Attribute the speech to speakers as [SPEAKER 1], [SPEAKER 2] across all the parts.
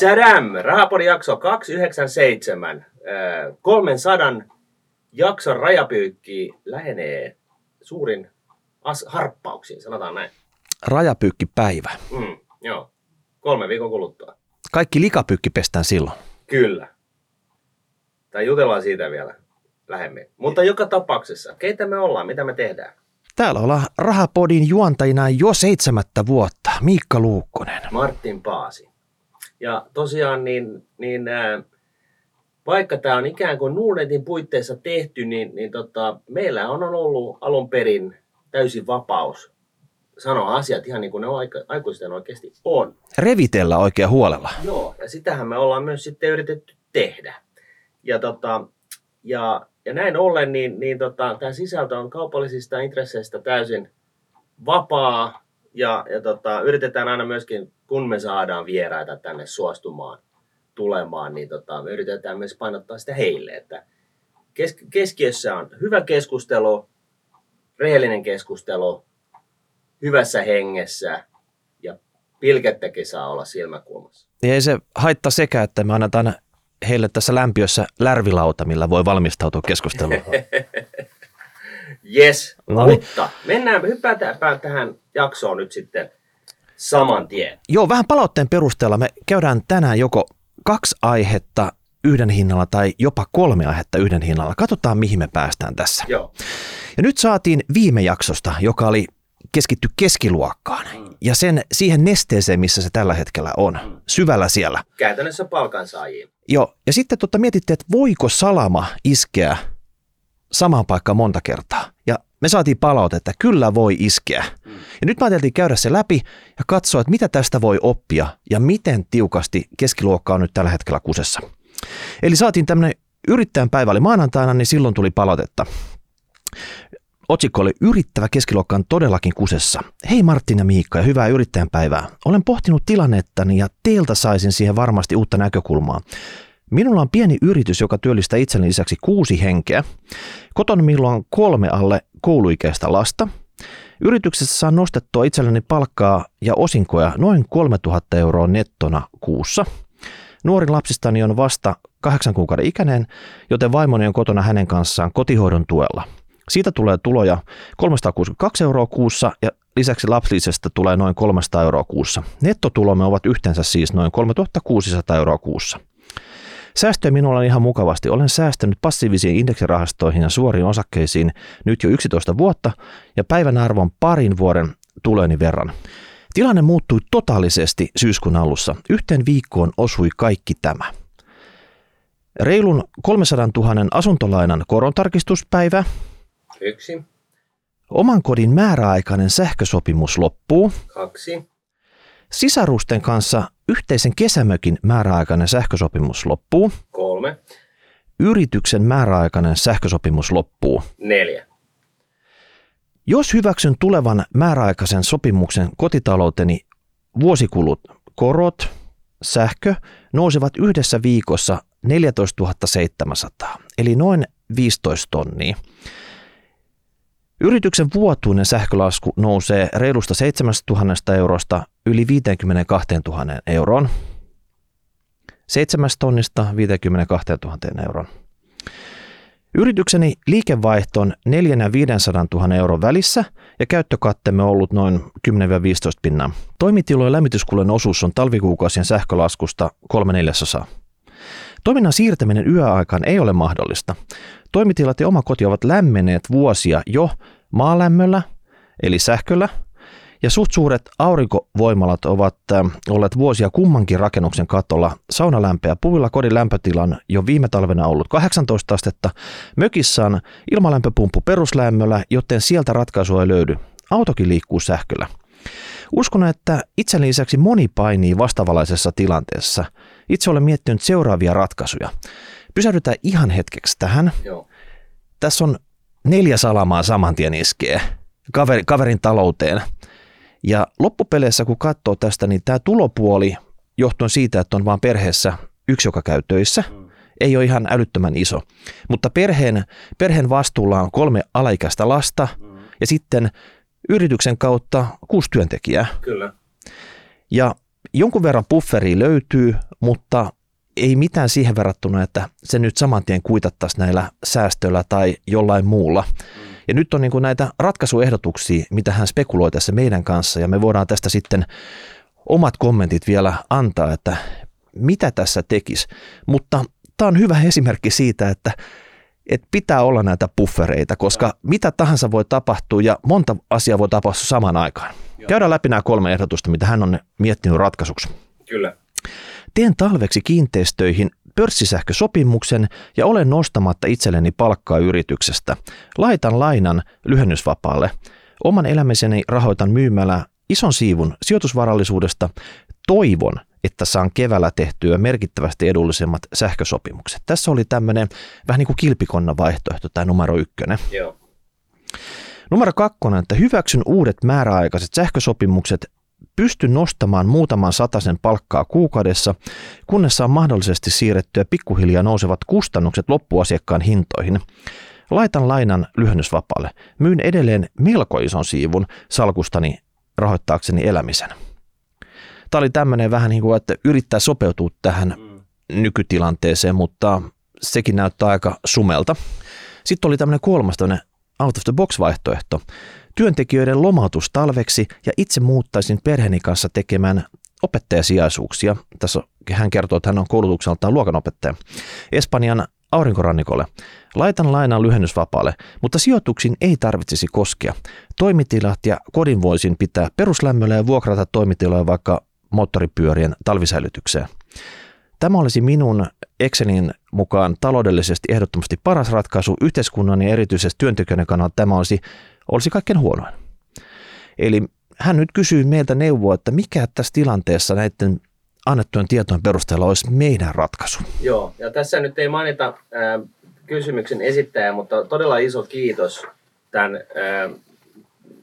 [SPEAKER 1] Tadam! Rahapodin jakso 297. 300 jakson rajapyykki lähenee suurin as- harppauksiin, sanotaan näin.
[SPEAKER 2] Rajapyykkipäivä.
[SPEAKER 1] Mm, joo, kolme viikon kuluttua.
[SPEAKER 2] Kaikki likapyykki pestään silloin.
[SPEAKER 1] Kyllä. Tai jutellaan siitä vielä lähemmin. Mutta joka tapauksessa, keitä me ollaan, mitä me tehdään?
[SPEAKER 2] Täällä ollaan Rahapodin juontajina jo seitsemättä vuotta. Miikka Luukkonen.
[SPEAKER 1] Martin Paasi. Ja tosiaan, niin, niin ää, vaikka tämä on ikään kuin Nuunetin puitteissa tehty, niin, niin tota, meillä on ollut alun perin täysin vapaus sanoa asiat ihan niin kuin ne aika, aikuisten oikeasti on.
[SPEAKER 2] Revitellä oikein huolella.
[SPEAKER 1] Joo, ja sitähän me ollaan myös sitten yritetty tehdä. Ja, tota, ja, ja näin ollen, niin, niin tota, tämä sisältö on kaupallisista intresseistä täysin vapaa, ja, ja tota, yritetään aina myöskin, kun me saadaan vieraita tänne suostumaan tulemaan, niin tota, me yritetään myös painottaa sitä heille, että kes, keskiössä on hyvä keskustelu, rehellinen keskustelu, hyvässä hengessä ja pilkettäkin saa olla silmäkulmassa.
[SPEAKER 2] Ja ei se haittaa sekä, että me annetaan heille tässä lämpiössä lärvilauta, millä voi valmistautua keskusteluun.
[SPEAKER 1] Yes,
[SPEAKER 2] No niin.
[SPEAKER 1] mutta mennään, hypätään tähän jaksoon nyt sitten saman tien.
[SPEAKER 2] Joo, vähän palautteen perusteella me käydään tänään joko kaksi aihetta yhden hinnalla tai jopa kolme aihetta yhden hinnalla. Katsotaan, mihin me päästään tässä.
[SPEAKER 1] Joo,
[SPEAKER 2] Ja nyt saatiin viime jaksosta, joka oli keskitty keskiluokkaan ja sen siihen nesteeseen, missä se tällä hetkellä on, syvällä siellä.
[SPEAKER 1] käytännössä palkansaajiin.
[SPEAKER 2] Joo, ja sitten tota mietittiin, että voiko salama iskeä samaan paikkaan monta kertaa. Me saatiin palautetta, että kyllä voi iskeä. Ja nyt me ajateltiin käydä se läpi ja katsoa, että mitä tästä voi oppia ja miten tiukasti keskiluokka on nyt tällä hetkellä kusessa. Eli saatiin tämmöinen yrittäjän päivä oli maanantaina, niin silloin tuli palautetta. Otsikko oli Yrittävä keskiluokka on todellakin kusessa. Hei Martin ja Miikka ja hyvää yrittäjän päivää. Olen pohtinut tilannettani ja teiltä saisin siihen varmasti uutta näkökulmaa. Minulla on pieni yritys, joka työllistää itseni lisäksi kuusi henkeä. Kotona minulla on kolme alle kouluikäistä lasta. Yrityksessä saan nostettua itselleni palkkaa ja osinkoja noin 3000 euroa nettona kuussa. Nuorin lapsistani on vasta kahdeksan kuukauden ikäinen, joten vaimoni on kotona hänen kanssaan kotihoidon tuella. Siitä tulee tuloja 362 euroa kuussa ja lisäksi lapsilisästä tulee noin 300 euroa kuussa. Nettotulomme ovat yhteensä siis noin 3600 euroa kuussa. Säästöjä minulla on ihan mukavasti. Olen säästänyt passiivisiin indeksirahastoihin ja suoriin osakkeisiin nyt jo 11 vuotta ja päivän arvo on parin vuoden tuloni verran. Tilanne muuttui totaalisesti syyskuun alussa. Yhteen viikkoon osui kaikki tämä. Reilun 300 000 asuntolainan korontarkistuspäivä,
[SPEAKER 1] Yksi,
[SPEAKER 2] oman kodin määräaikainen sähkösopimus loppuu,
[SPEAKER 1] kaksi,
[SPEAKER 2] sisarusten kanssa yhteisen kesämökin määräaikainen sähkösopimus loppuu,
[SPEAKER 1] kolme,
[SPEAKER 2] yrityksen määräaikainen sähkösopimus loppuu.
[SPEAKER 1] neljä.
[SPEAKER 2] Jos hyväksyn tulevan määräaikaisen sopimuksen kotitalouteni vuosikulut, korot, sähkö nousevat yhdessä viikossa 14 700, eli noin 15 tonnia. Yrityksen vuotuinen sähkölasku nousee reilusta 7 000 eurosta yli 52 000 euroon. 7 tonnista 52 000 euroon. Yritykseni liikevaihto on 4 ja 500 000 euron välissä ja käyttökattemme on ollut noin 10-15 pinnaa. Toimitilojen lämmityskulujen osuus on talvikuukausien sähkölaskusta 3 neljäsosaa. Toiminnan siirtäminen yöaikaan ei ole mahdollista. Toimitilat ja oma koti ovat lämmenneet vuosia jo maalämmöllä, eli sähköllä, ja suht suuret aurinkovoimalat ovat äh, olleet vuosia kummankin rakennuksen katolla. Saunalämpöä puvilla kodin lämpötila on jo viime talvena ollut 18 astetta. Mökissä on ilmalämpöpumppu peruslämmöllä, joten sieltä ratkaisua ei löydy. Autokin liikkuu sähköllä. Uskon, että itseni lisäksi moni painii vastavalaisessa tilanteessa. Itse olen miettinyt seuraavia ratkaisuja. Pysähdytään ihan hetkeksi tähän.
[SPEAKER 1] Joo.
[SPEAKER 2] Tässä on neljä salamaa saman tien iskee kaveri, kaverin talouteen. Ja loppupeleissä, kun katsoo tästä, niin tämä tulopuoli johtuen siitä, että on vain perheessä yksi, joka käy töissä, ei ole ihan älyttömän iso. Mutta perheen, perheen vastuulla on kolme alaikäistä lasta ja sitten yrityksen kautta kuusi työntekijää.
[SPEAKER 1] Kyllä.
[SPEAKER 2] Ja jonkun verran bufferi löytyy, mutta ei mitään siihen verrattuna, että se nyt saman tien kuitattaisiin näillä säästöillä tai jollain muulla. Ja nyt on niin kuin näitä ratkaisuehdotuksia, mitä hän spekuloi tässä meidän kanssa, ja me voidaan tästä sitten omat kommentit vielä antaa, että mitä tässä tekisi. Mutta tämä on hyvä esimerkki siitä, että, että pitää olla näitä buffereita, koska mitä tahansa voi tapahtua ja monta asiaa voi tapahtua samaan aikaan. Käydään läpi nämä kolme ehdotusta, mitä hän on miettinyt ratkaisuksi.
[SPEAKER 1] Kyllä.
[SPEAKER 2] Teen talveksi kiinteistöihin pörssisähkösopimuksen ja olen nostamatta itselleni palkkaa yrityksestä. Laitan lainan lyhennysvapaalle. Oman elämiseni rahoitan myymällä ison siivun sijoitusvarallisuudesta. Toivon, että saan keväällä tehtyä merkittävästi edullisemmat sähkösopimukset. Tässä oli tämmöinen vähän niin kuin kilpikonna vaihtoehto tai numero ykkönen.
[SPEAKER 1] Joo.
[SPEAKER 2] Numero kakkonen, että hyväksyn uudet määräaikaiset sähkösopimukset pysty nostamaan muutaman sataisen palkkaa kuukaudessa, kunnes saa mahdollisesti siirrettyä pikkuhiljaa nousevat kustannukset loppuasiakkaan hintoihin. Laitan lainan lyhennysvapaalle. Myyn edelleen melko ison siivun salkustani rahoittaakseni elämisen. Tämä oli tämmöinen vähän niin kuin, että yrittää sopeutua tähän nykytilanteeseen, mutta sekin näyttää aika sumelta. Sitten oli tämmöinen kolmas tämmöinen out of the box vaihtoehto työntekijöiden lomautus talveksi ja itse muuttaisin perheeni kanssa tekemään opettajasijaisuuksia. Tässä hän kertoo, että hän on koulutukseltaan luokanopettaja. Espanjan aurinkorannikolle. Laitan lainan lyhennysvapaalle, mutta sijoituksiin ei tarvitsisi koskea. Toimitilat ja kodin voisin pitää peruslämmöllä ja vuokrata toimitiloja vaikka moottoripyörien talvisäilytykseen. Tämä olisi minun Excelin mukaan taloudellisesti ehdottomasti paras ratkaisu yhteiskunnan ja erityisesti työntekijöiden kannalta. Tämä olisi olisi kaikkein huonoin. Eli hän nyt kysyy meiltä neuvoa, että mikä tässä tilanteessa näiden annettujen tietojen perusteella olisi meidän ratkaisu.
[SPEAKER 1] Joo, ja tässä nyt ei mainita äh, kysymyksen esittäjää, mutta todella iso kiitos tämän äh,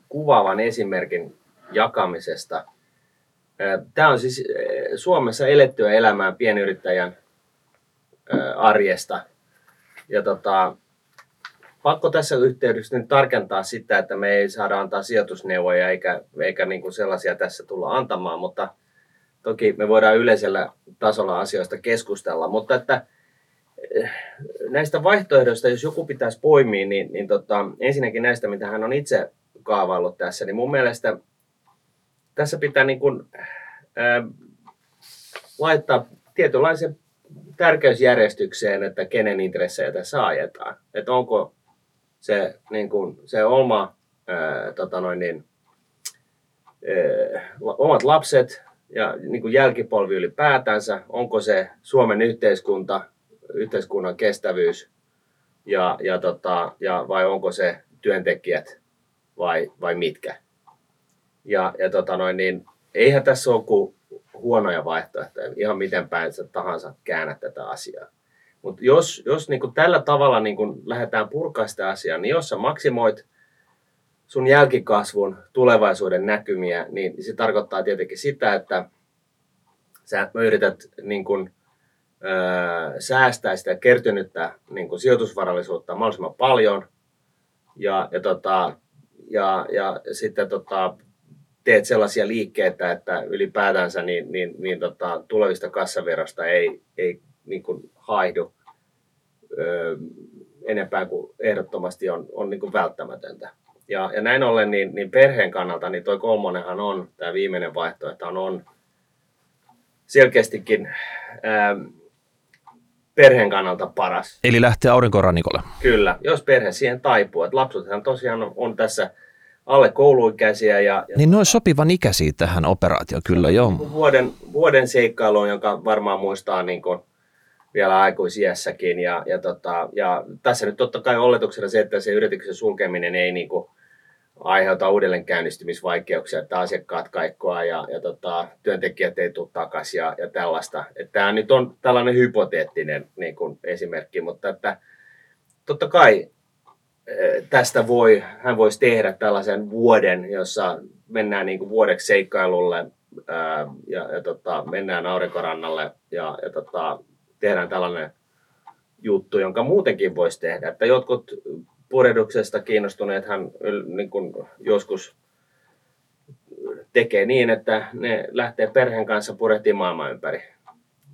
[SPEAKER 1] kuvaavan esimerkin jakamisesta. Tämä on siis Suomessa elettyä elämää pienyrittäjän arjesta. Ja tota, pakko tässä yhteydessä nyt tarkentaa sitä, että me ei saada antaa sijoitusneuvoja eikä, eikä niin kuin sellaisia tässä tulla antamaan, mutta toki me voidaan yleisellä tasolla asioista keskustella, mutta että eh, näistä vaihtoehdoista, jos joku pitäisi poimia, niin, niin tota, ensinnäkin näistä, mitä hän on itse kaavaillut tässä, niin mun mielestä tässä pitää niin kuin, ää, laittaa tietynlaisen tärkeysjärjestykseen, että kenen intressejä tässä ajetaan. Että onko se, niin kuin, se oma, ää, tota noin niin, ää, omat lapset ja niin kuin jälkipolvi ylipäätänsä, onko se Suomen yhteiskunta, yhteiskunnan kestävyys ja, ja, tota, ja vai onko se työntekijät vai, vai mitkä. Ja, ja tota noin, niin, eihän tässä ole kuin huonoja vaihtoehtoja, ihan miten päin tahansa käännät tätä asiaa. Mutta jos, jos niin tällä tavalla niin lähdetään purkaa sitä asiaa, niin jos sä maksimoit sun jälkikasvun tulevaisuuden näkymiä, niin se tarkoittaa tietenkin sitä, että sä yrität niin kun, ö, säästää sitä kertynyttä niin kun sijoitusvarallisuutta mahdollisimman paljon ja, ja, tota, ja, ja sitten tota, teet sellaisia liikkeitä, että ylipäätänsä niin, niin, niin tota, tulevista kassaverosta ei, ei niin kuin haihdu ö, enempää kuin ehdottomasti on, on niin kuin välttämätöntä. Ja, ja näin ollen niin, niin perheen kannalta niin toi kolmonenhan on, tämä viimeinen vaihtoehto on selkeästikin ää, perheen kannalta paras.
[SPEAKER 2] Eli lähtee aurinkorannikolle.
[SPEAKER 1] Kyllä, jos perhe siihen taipuu. Että lapsethan tosiaan on, on tässä alle kouluikäisiä. Ja,
[SPEAKER 2] ja niin ne olisi sopivan ikäisiä tähän operaatioon, kyllä joo.
[SPEAKER 1] Vuoden, vuoden seikkailuun, jonka varmaan muistaa niin kuin vielä aikuisiässäkin. Ja, ja, tota, ja tässä nyt totta kai oletuksena se, että se yrityksen sulkeminen ei niin aiheuta uudelleen käynnistymisvaikeuksia, että asiakkaat kaikkoa ja, ja tota, työntekijät ei tule takaisin ja, ja tällaista. Että tämä nyt on tällainen hypoteettinen niin kuin esimerkki, mutta että totta kai eh, tästä voi, hän voisi tehdä tällaisen vuoden, jossa mennään niin kuin vuodeksi seikkailulle ää, ja, ja tota, mennään aurinkorannalle ja, ja tota, tehdään tällainen juttu, jonka muutenkin voisi tehdä. Että jotkut purehduksesta kiinnostuneet hän niin kuin joskus tekee niin, että ne lähtee perheen kanssa purehtimaan maailman ympäri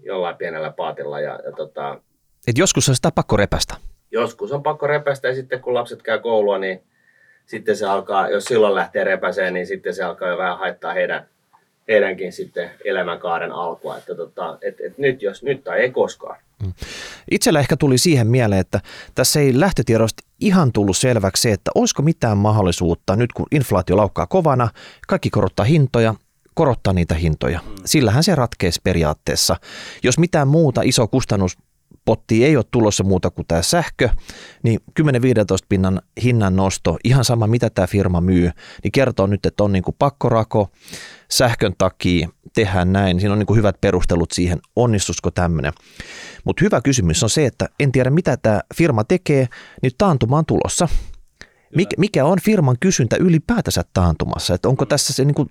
[SPEAKER 1] jollain pienellä paatilla. Ja, ja tota,
[SPEAKER 2] Et joskus on sitä pakko repästä.
[SPEAKER 1] joskus on pakko repästä ja sitten kun lapset käy koulua, niin sitten se alkaa, jos silloin lähtee repäseen, niin sitten se alkaa jo vähän haittaa heidän, heidänkin sitten elämänkaaren alkua. Että tota, et, et nyt, jos, nyt tai ei koskaan.
[SPEAKER 2] Itsellä ehkä tuli siihen mieleen, että tässä ei lähtötiedosta ihan tullut selväksi se, että olisiko mitään mahdollisuutta nyt kun inflaatio laukkaa kovana, kaikki korottaa hintoja, korottaa niitä hintoja. Sillähän se ratkeisi periaatteessa. Jos mitään muuta iso kustannuspotti ei ole tulossa muuta kuin tämä sähkö, niin 10-15 pinnan hinnan nosto, ihan sama mitä tämä firma myy, niin kertoo nyt, että on niin kuin pakkorako, sähkön takia tehdään näin. Siinä on niin kuin hyvät perustelut siihen, onnistuisiko tämmöinen. Mutta hyvä kysymys on se, että en tiedä mitä tämä firma tekee, niin taantuma on tulossa. Mikä, mikä on firman kysyntä ylipäätänsä taantumassa? Että onko tässä se niin kuin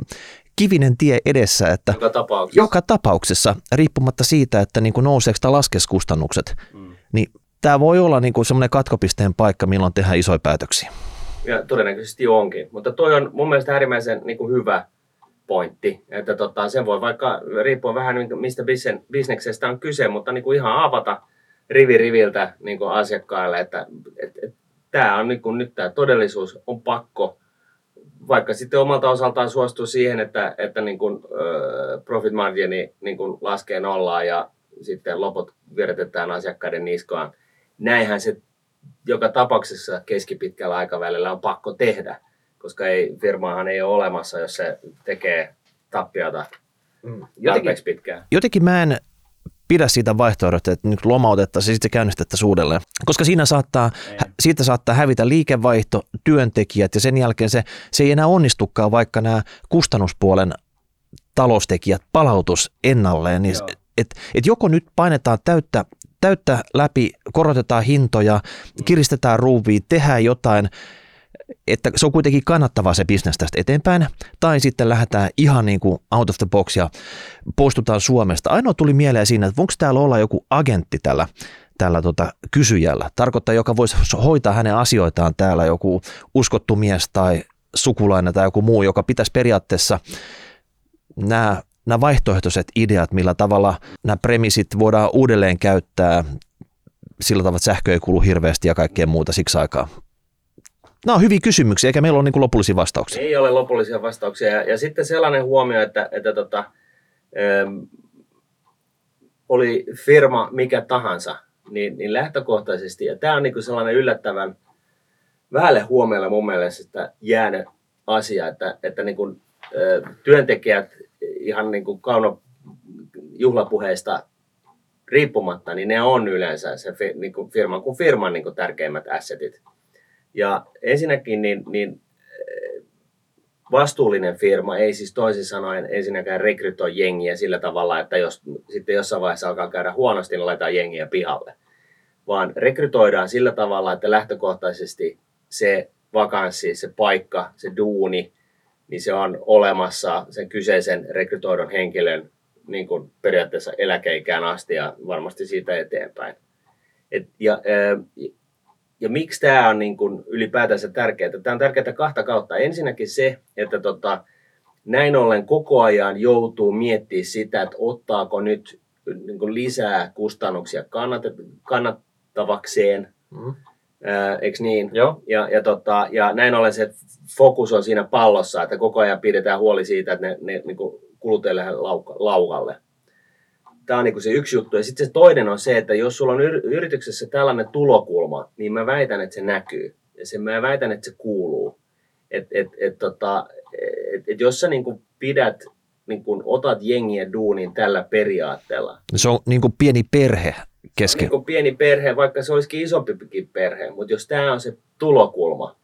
[SPEAKER 2] kivinen tie edessä, että
[SPEAKER 1] Joka tapauksessa.
[SPEAKER 2] joka tapauksessa, riippumatta siitä, että niin kuin nouseeko tai laskes kustannukset,
[SPEAKER 1] Mm.
[SPEAKER 2] niin tämä voi olla niin kuin semmoinen katkopisteen paikka, milloin tehdään isoja päätöksiä.
[SPEAKER 1] Ja todennäköisesti onkin. Mutta toi on mun mielestä äärimmäisen niin kuin hyvä pointti. Että tota, sen voi vaikka, riippuen vähän niin mistä bisneksestä on kyse, mutta niin kuin ihan avata rivi riviltä niin kuin asiakkaille, että et, et, tämä on niin kuin, nyt tämä todellisuus on pakko vaikka sitten omalta osaltaan suostuu siihen, että, että niin kuin, ö, profit margini niin kuin laskee nollaan ja sitten loput viritetään asiakkaiden niskaan. Näinhän se joka tapauksessa keskipitkällä aikavälillä on pakko tehdä, koska ei, firmaahan ei ole olemassa, jos se tekee tappiota
[SPEAKER 3] Jotenkin,
[SPEAKER 1] tarpeeksi pitkään.
[SPEAKER 2] Jotenkin mä en pidä siitä vaihtoehdosta, että nyt lomautettaisiin ja sitten käynnistettäisiin uudelleen. Koska siinä saattaa, hä- siitä saattaa hävitä liikevaihto, työntekijät ja sen jälkeen se, se ei enää onnistukaan, vaikka nämä kustannuspuolen taloustekijät palautus ennalleen. Niin et, et joko nyt painetaan täyttä, täyttä läpi, korotetaan hintoja, kiristetään ruuvia, tehdään jotain, että se on kuitenkin kannattavaa se bisnes tästä eteenpäin, tai sitten lähdetään ihan niin kuin out of the box ja poistutaan Suomesta. Ainoa tuli mieleen siinä, että voiko täällä olla joku agentti tällä, tällä tota kysyjällä, tarkoittaa, joka voisi hoitaa hänen asioitaan täällä, joku uskottu mies tai sukulainen tai joku muu, joka pitäisi periaatteessa nämä, nämä vaihtoehtoiset ideat, millä tavalla nämä premisit voidaan uudelleen käyttää sillä tavalla, että sähkö ei kulu hirveästi ja kaikkea muuta siksi aikaa. Nämä on hyviä kysymyksiä, eikä meillä ole niin lopullisia vastauksia.
[SPEAKER 1] Ei ole lopullisia vastauksia. Ja, ja sitten sellainen huomio, että, että tota, äm, oli firma mikä tahansa, niin, niin lähtökohtaisesti, ja tämä on niin sellainen yllättävän vähälle huomiolle mun mielestä jäänyt asia, että, että niin kuin, ö, työntekijät ihan niin kuin kauno juhlapuheista riippumatta, niin ne on yleensä se fi, niin kuin firman kuin firman niin kuin tärkeimmät assetit. Ja ensinnäkin niin, niin eh, vastuullinen firma ei siis toisin sanoen ensinnäkään rekrytoi jengiä sillä tavalla, että jos sitten jossain vaiheessa alkaa käydä huonosti, niin laitetaan jengiä pihalle. Vaan rekrytoidaan sillä tavalla, että lähtökohtaisesti se vakanssi, se paikka, se duuni, niin se on olemassa sen kyseisen rekrytoidun henkilön niin kuin periaatteessa eläkeikään asti ja varmasti siitä eteenpäin. Et, ja, ää, ja miksi tämä on niin kuin ylipäätänsä tärkeää? Tämä on tärkeää kahta kautta. Ensinnäkin se, että tota, näin ollen koko ajan joutuu miettimään sitä, että ottaako nyt niin kuin lisää kustannuksia kannat- kannattavakseen,
[SPEAKER 3] Mm.
[SPEAKER 1] ää, eikö niin?
[SPEAKER 3] Joo.
[SPEAKER 1] Ja, ja, tota, ja näin ollen se fokus on siinä pallossa, että koko ajan pidetään huoli siitä, että ne, ne niin kuluttajille laukalle. Tämä on niin se yksi juttu. Ja sitten se toinen on se, että jos sulla on yr- yrityksessä tällainen tulokulma, niin mä väitän, että se näkyy. Ja se, mä väitän, että se kuuluu. Et, et, et, tota, et, et jos sä niin pidät, niin otat jengiä duuniin tällä periaatteella,
[SPEAKER 2] Se on niin kuin pieni perhe kesken.
[SPEAKER 1] niin kuin pieni perhe, vaikka se olisikin isompikin perhe, mutta jos tämä on se tulokulma,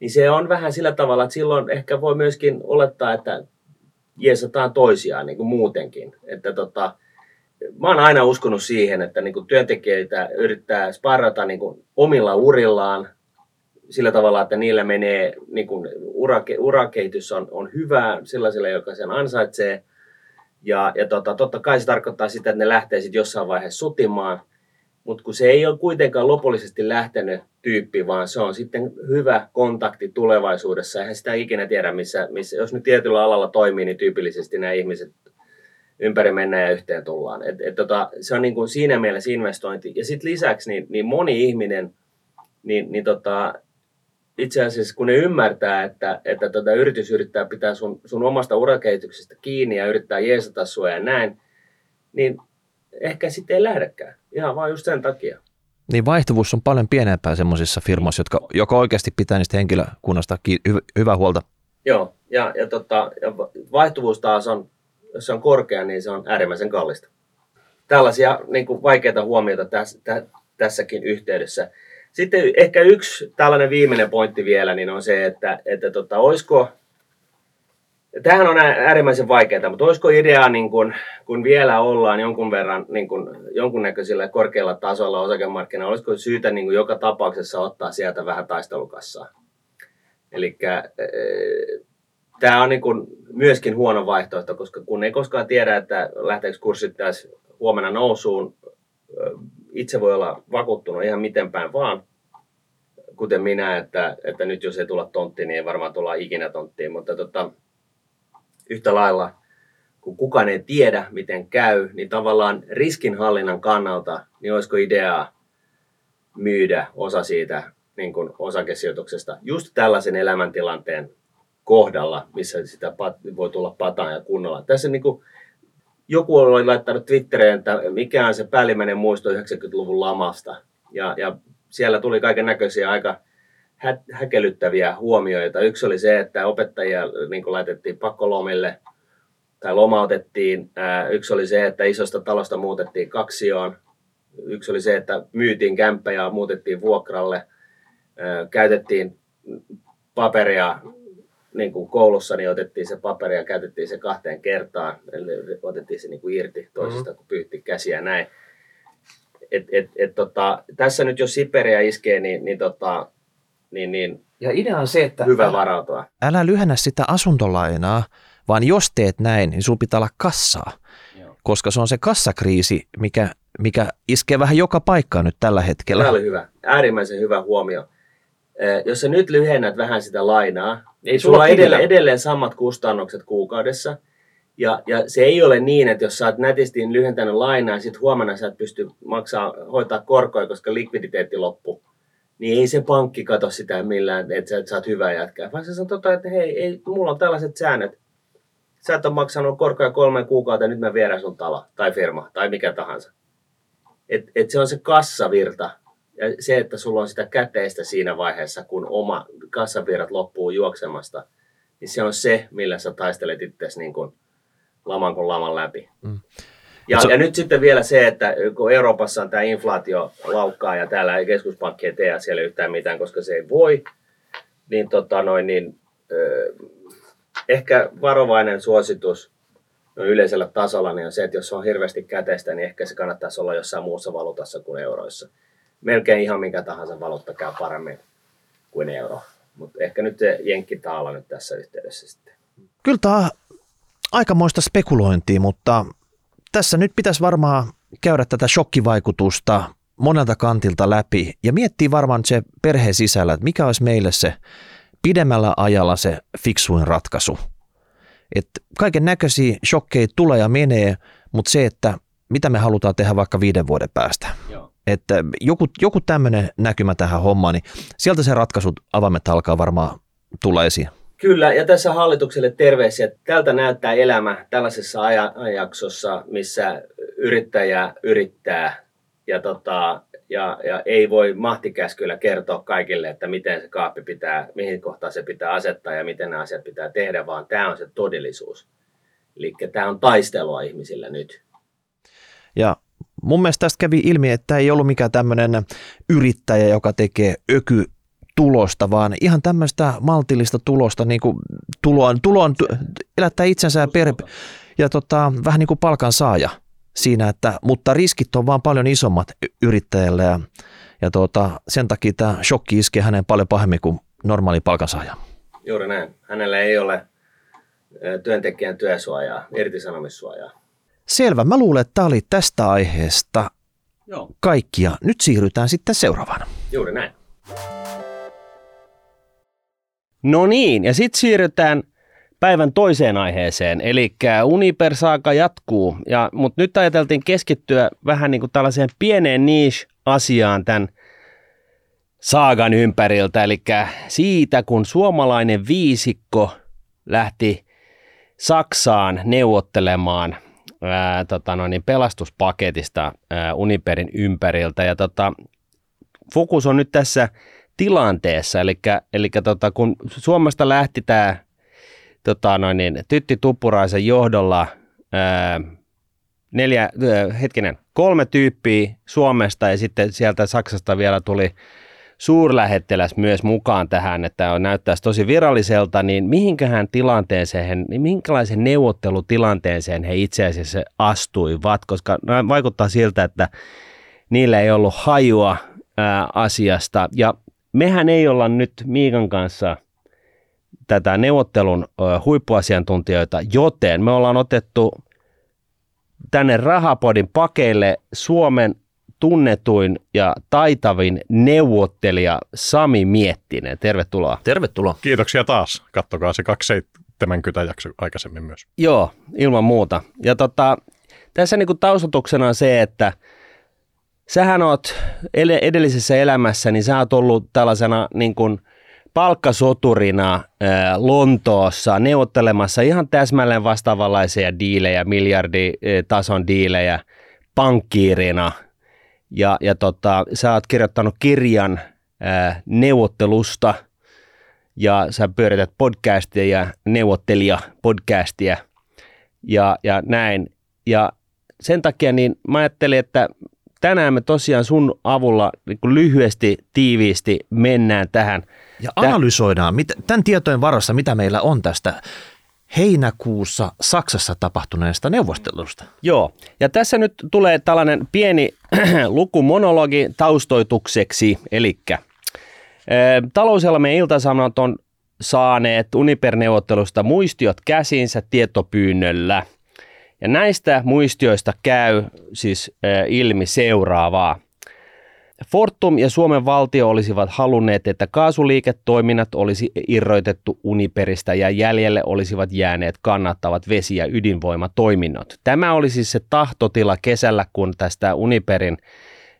[SPEAKER 1] niin se on vähän sillä tavalla, että silloin ehkä voi myöskin olettaa, että jeesataan toisiaan niin kuin muutenkin. Että tota, mä oon aina uskonut siihen, että niin kuin työntekijöitä yrittää sparrata niin kuin omilla urillaan sillä tavalla, että niillä menee, niin kuin urake, urakehitys on, on hyvä sellaiselle, joka sen ansaitsee. Ja, ja tota, totta kai se tarkoittaa sitä, että ne lähtee sitten jossain vaiheessa sutimaan. mutta kun se ei ole kuitenkaan lopullisesti lähtenyt tyyppi, vaan se on sitten hyvä kontakti tulevaisuudessa. Eihän sitä ikinä tiedä, missä, missä jos nyt tietyllä alalla toimii, niin tyypillisesti nämä ihmiset ympäri mennään ja yhteen tullaan. Et, et tota, se on niin kuin siinä mielessä investointi. Ja sitten lisäksi niin, niin moni ihminen, niin, niin tota, itse asiassa kun ne ymmärtää, että, että tota yritys yrittää pitää sun, sun omasta urakehityksestä kiinni ja yrittää jeesata sua ja näin, niin ehkä sitten ei lähdekään. Ihan vaan just sen takia.
[SPEAKER 2] Niin vaihtuvuus on paljon pienempää semmoisissa firmoissa, jotka, joka oikeasti pitää niistä henkilökunnasta hy, hyvää huolta.
[SPEAKER 1] Joo, ja, ja, tota, ja vaihtuvuus taas on, jos se on korkea, niin se on äärimmäisen kallista. Tällaisia niin kuin vaikeita huomioita tässä, tä, tässäkin yhteydessä. Sitten ehkä yksi tällainen viimeinen pointti vielä, niin on se, että, että tota, olisiko Tämähän on äärimmäisen vaikeaa, mutta olisiko ideaa, niin kun, kun vielä ollaan jonkun verran niin kun, jonkunnäköisellä korkealla tasolla osakemarkkinoilla, olisiko syytä niin kun joka tapauksessa ottaa sieltä vähän taistelukassaa? Eli tämä on niin kun myöskin huono vaihtoehto, koska kun ei koskaan tiedä, että lähteekö kurssit tässä huomenna nousuun, itse voi olla vakuuttunut ihan miten päin vaan, kuten minä, että, että nyt jos ei tulla tonttiin, niin ei varmaan tulla ikinä tonttiin, mutta tota, yhtä lailla, kun kukaan ei tiedä, miten käy, niin tavallaan riskinhallinnan kannalta, niin olisiko ideaa myydä osa siitä niin kuin osakesijoituksesta just tällaisen elämäntilanteen kohdalla, missä sitä voi tulla pataan ja kunnolla. Tässä niin kuin, joku oli laittanut Twitteriin, että mikä on se päällimmäinen muisto 90-luvun lamasta. Ja, ja siellä tuli kaiken näköisiä aika hä- häkelyttäviä huomioita. Yksi oli se, että opettajia niin laitettiin pakkolomille tai lomautettiin. Yksi oli se, että isosta talosta muutettiin kaksioon. Yksi oli se, että myytiin kämppä ja muutettiin vuokralle. Käytettiin paperia niin kuin koulussa, niin otettiin se paperi ja käytettiin se kahteen kertaan. Eli otettiin se niin kuin irti toisesta, mm-hmm. kun pyyhti käsiä näin. Et, et, et, tota, tässä nyt jos Siperia iskee, niin, niin tota, niin, niin
[SPEAKER 2] ja idea on se, että
[SPEAKER 1] hyvä varautua.
[SPEAKER 2] Älä lyhennä sitä asuntolainaa, vaan jos teet näin, niin sulla pitää olla kassaa. Joo. Koska se on se kassakriisi, mikä, mikä iskee vähän joka paikkaan nyt tällä hetkellä.
[SPEAKER 1] Tämä oli hyvä. Äärimmäisen hyvä huomio. Eh, jos sä nyt lyhennät vähän sitä lainaa, ei sulla on edelleen, edelleen samat kustannukset kuukaudessa. Ja, ja se ei ole niin, että jos sä oot nätisti lyhentänyt lainaa, sitten huomenna sä et pysty maksaa, hoitaa korkoja, koska likviditeetti loppuu niin ei se pankki kato sitä millään, että sä, että sä oot hyvä jätkää. Vaan se sanoo, tota, että hei, ei, mulla on tällaiset säännöt. Sä et ole maksanut korkoja kolme kuukautta, nyt mä viedään sun talo tai firma tai mikä tahansa. Et, et se on se kassavirta. Ja se, että sulla on sitä käteistä siinä vaiheessa, kun oma kassavirrat loppuu juoksemasta, niin se on se, millä sä taistelet itsesi niin kuin laman kuin laman läpi. Mm. Ja, so, ja nyt sitten vielä se, että kun Euroopassa on tämä inflaatio laukkaa ja täällä ei keskuspankki ei tee siellä yhtään mitään, koska se ei voi, niin, tota noin, niin ö, ehkä varovainen suositus no yleisellä tasolla niin on se, että jos on hirveästi käteistä, niin ehkä se kannattaisi olla jossain muussa valuutassa kuin euroissa. Melkein ihan mikä tahansa valuutta käy paremmin kuin euro. Mutta ehkä nyt se jenkkitaala nyt tässä yhteydessä sitten.
[SPEAKER 2] Kyllä tämä on aikamoista spekulointia, mutta tässä nyt pitäisi varmaan käydä tätä shokkivaikutusta monelta kantilta läpi ja miettiä varmaan se perheen sisällä, että mikä olisi meille se pidemmällä ajalla se fiksuin ratkaisu. että kaiken näköisiä shokkeja tulee ja menee, mutta se, että mitä me halutaan tehdä vaikka viiden vuoden päästä. Joo. Että joku, joku tämmöinen näkymä tähän hommaan, niin sieltä se ratkaisut avaimet alkaa varmaan tulla esiin.
[SPEAKER 1] Kyllä, ja tässä hallitukselle terveisiä. Tältä näyttää elämä tällaisessa ajanjaksossa, missä yrittäjä yrittää ja, tota, ja, ja ei voi mahtikäskyllä kertoa kaikille, että miten se kaappi pitää, mihin kohtaan se pitää asettaa ja miten nämä asiat pitää tehdä, vaan tämä on se todellisuus. Eli tämä on taistelua ihmisillä nyt.
[SPEAKER 2] Ja mun mielestä tästä kävi ilmi, että ei ollut mikään tämmöinen yrittäjä, joka tekee öky tulosta, vaan ihan tämmöistä maltillista tulosta, niin kuin tuloa, tuloa elättää itsensä ja, per, ja tota, vähän niin kuin palkansaaja siinä, että, mutta riskit on vaan paljon isommat yrittäjälle ja, ja tota, sen takia tämä shokki iskee hänen paljon pahemmin kuin normaali palkansaaja.
[SPEAKER 1] Juuri näin. Hänellä ei ole työntekijän työsuojaa, irtisanomissuojaa.
[SPEAKER 2] Selvä. Mä luulen, että tämä oli tästä aiheesta
[SPEAKER 1] Joo.
[SPEAKER 2] kaikki ja nyt siirrytään sitten seuraavaan.
[SPEAKER 1] Juuri näin. No niin, ja sitten siirrytään päivän toiseen aiheeseen, eli Uniper-saaka jatkuu, ja, mutta nyt ajateltiin keskittyä vähän niin kuin tällaiseen pieneen niche-asiaan tämän saagan ympäriltä, eli siitä kun suomalainen viisikko lähti Saksaan neuvottelemaan ää, tota noin, niin pelastuspaketista ää, Uniperin ympäriltä, ja tota, fokus on nyt tässä tilanteessa, eli, eli tota, kun Suomesta lähti tämä tota noin, niin, Tytti Tuppuraisen johdolla ää, neljä, ää, hetkinen, kolme tyyppiä Suomesta ja sitten sieltä Saksasta vielä tuli suurlähettiläs myös mukaan tähän, että on näyttäisi tosi viralliselta, niin mihinkähän tilanteeseen, niin minkälaisen neuvottelutilanteeseen he itse asiassa astuivat, koska vaikuttaa siltä, että niillä ei ollut hajua ää, asiasta. Ja mehän ei olla nyt Miikan kanssa tätä neuvottelun huippuasiantuntijoita, joten me ollaan otettu tänne Rahapodin pakeille Suomen tunnetuin ja taitavin neuvottelija Sami Miettinen. Tervetuloa.
[SPEAKER 2] Tervetuloa.
[SPEAKER 4] Kiitoksia taas. Kattokaa se 270 jakso aikaisemmin myös.
[SPEAKER 1] Joo, ilman muuta. Ja tota, tässä niinku taustatuksena on se, että sähän oot edellisessä elämässä, niin sä oot ollut tällaisena niin kuin palkkasoturina ää, Lontoossa neuvottelemassa ihan täsmälleen vastaavanlaisia diilejä, miljarditason diilejä pankkiirina. Ja, ja tota, sä oot kirjoittanut kirjan ää, neuvottelusta ja sä pyörität podcastia ja neuvottelija podcastia ja, ja näin. Ja sen takia niin mä ajattelin, että tänään me tosiaan sun avulla niin lyhyesti, tiiviisti mennään tähän.
[SPEAKER 2] Ja analysoidaan mit, tämän tietojen varassa, mitä meillä on tästä heinäkuussa Saksassa tapahtuneesta neuvostelusta.
[SPEAKER 1] Joo, ja tässä nyt tulee tällainen pieni lukumonologi taustoitukseksi, eli talouselämän iltasanat on saaneet Uniper-neuvottelusta muistiot käsinsä tietopyynnöllä – ja näistä muistioista käy siis ilmi seuraavaa. Fortum ja Suomen valtio olisivat halunneet, että kaasuliiketoiminnat olisi irroitettu Uniperistä ja jäljelle olisivat jääneet kannattavat vesi- ja ydinvoimatoiminnot. Tämä oli siis se tahtotila kesällä, kun tästä Uniperin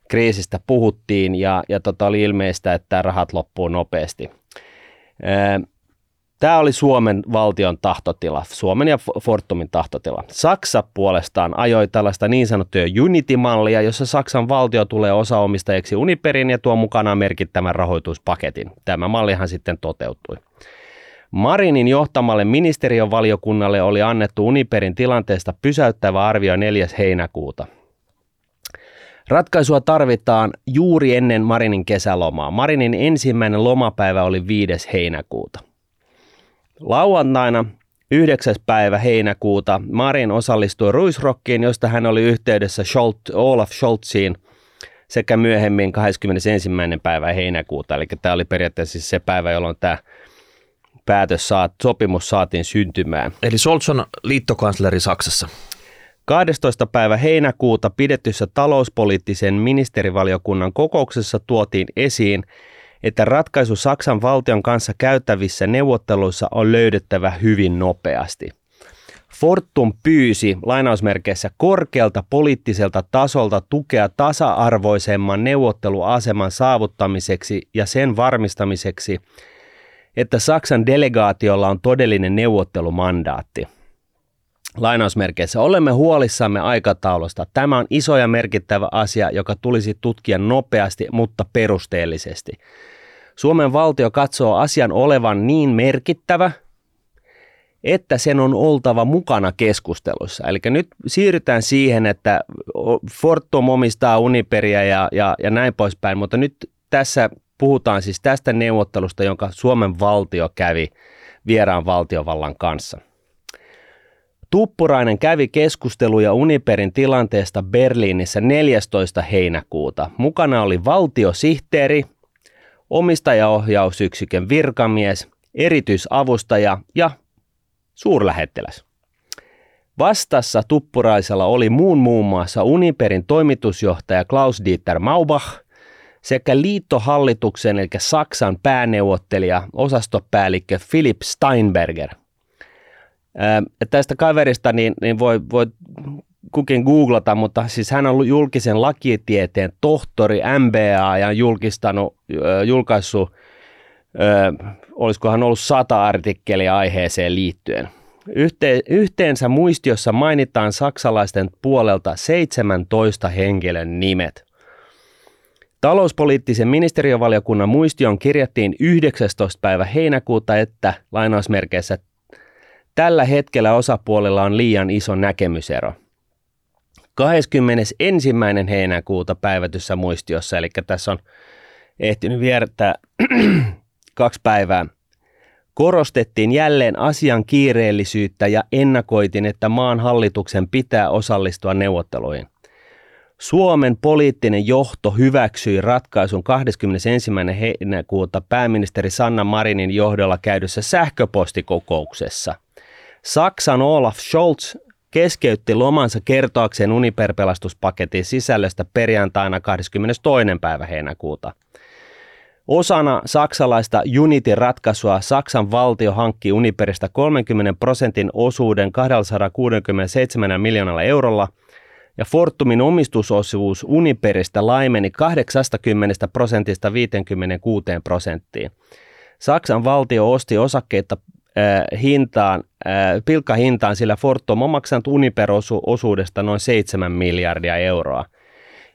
[SPEAKER 1] kriisistä puhuttiin ja, ja tota oli ilmeistä, että rahat loppuu nopeasti. Tämä oli Suomen valtion tahtotila, Suomen ja Fortumin tahtotila. Saksa puolestaan ajoi tällaista niin sanottuja Unity-mallia, jossa Saksan valtio tulee osaomistajaksi Uniperin ja tuo mukanaan merkittävän rahoituspaketin. Tämä mallihan sitten toteutui. Marinin johtamalle ministeriön valiokunnalle oli annettu Uniperin tilanteesta pysäyttävä arvio 4. heinäkuuta. Ratkaisua tarvitaan juuri ennen Marinin kesälomaa. Marinin ensimmäinen lomapäivä oli 5. heinäkuuta. Lauantaina 9. päivä heinäkuuta Marin osallistui Ruisrockiin, josta hän oli yhteydessä Scholt, Olaf Scholziin sekä myöhemmin 21. päivä heinäkuuta. Eli tämä oli periaatteessa siis se päivä, jolloin tämä päätös saat, sopimus saatiin syntymään.
[SPEAKER 2] Eli Scholz on liittokansleri Saksassa.
[SPEAKER 1] 12. päivä heinäkuuta pidetyssä talouspoliittisen ministerivaliokunnan kokouksessa tuotiin esiin, että ratkaisu Saksan valtion kanssa käyttävissä neuvotteluissa on löydettävä hyvin nopeasti. Fortum pyysi lainausmerkeissä korkealta poliittiselta tasolta tukea tasa-arvoisemman neuvotteluaseman saavuttamiseksi ja sen varmistamiseksi, että Saksan delegaatiolla on todellinen neuvottelumandaatti. Lainausmerkeissä olemme huolissamme aikataulusta. Tämä on iso ja merkittävä asia, joka tulisi tutkia nopeasti, mutta perusteellisesti. Suomen valtio katsoo asian olevan niin merkittävä, että sen on oltava mukana keskustelussa. Eli nyt siirrytään siihen, että Fortum omistaa Uniperia ja, ja, ja näin poispäin, mutta nyt tässä puhutaan siis tästä neuvottelusta, jonka Suomen valtio kävi vieraan valtiovallan kanssa. Tuppurainen kävi keskusteluja Uniperin tilanteesta Berliinissä 14. heinäkuuta. Mukana oli valtiosihteeri, omistajaohjausyksikön virkamies, erityisavustaja ja suurlähettiläs. Vastassa Tuppuraisella oli muun muun muassa Uniperin toimitusjohtaja Klaus-Dieter Maubach sekä liittohallituksen eli Saksan pääneuvottelija, osastopäällikkö Philip Steinberger. Tästä kaverista niin, niin voi, voi kukin googlata, mutta siis hän on julkisen lakitieteen tohtori, MBA ja julkistanut, äh, julkaissut, olisikohan ollut sata artikkelia aiheeseen liittyen. Yhte, yhteensä muistiossa mainitaan saksalaisten puolelta 17 henkilön nimet. Talouspoliittisen ministeriövaliokunnan muistioon kirjattiin 19. päivä heinäkuuta, että lainausmerkeissä tällä hetkellä osapuolella on liian iso näkemysero. 21. heinäkuuta päivätyssä muistiossa, eli tässä on ehtinyt viertää kaksi päivää. Korostettiin jälleen asian kiireellisyyttä ja ennakoitin, että maan hallituksen pitää osallistua neuvotteluihin. Suomen poliittinen johto hyväksyi ratkaisun 21. heinäkuuta pääministeri Sanna Marinin johdolla käydyssä sähköpostikokouksessa. Saksan Olaf Scholz keskeytti lomansa kertoakseen Uniper-pelastuspaketin sisällöstä perjantaina 22. päivä heinäkuuta. Osana saksalaista Unitin ratkaisua Saksan valtio hankki Uniperistä 30 prosentin osuuden 267 miljoonalla eurolla ja Fortumin omistusosuus Uniperistä laimeni 80 prosentista 56 prosenttiin. Saksan valtio osti osakkeita äh, hintaan, äh, pilkkahintaan, sillä Fortum on maksanut Uniper-osuudesta noin 7 miljardia euroa.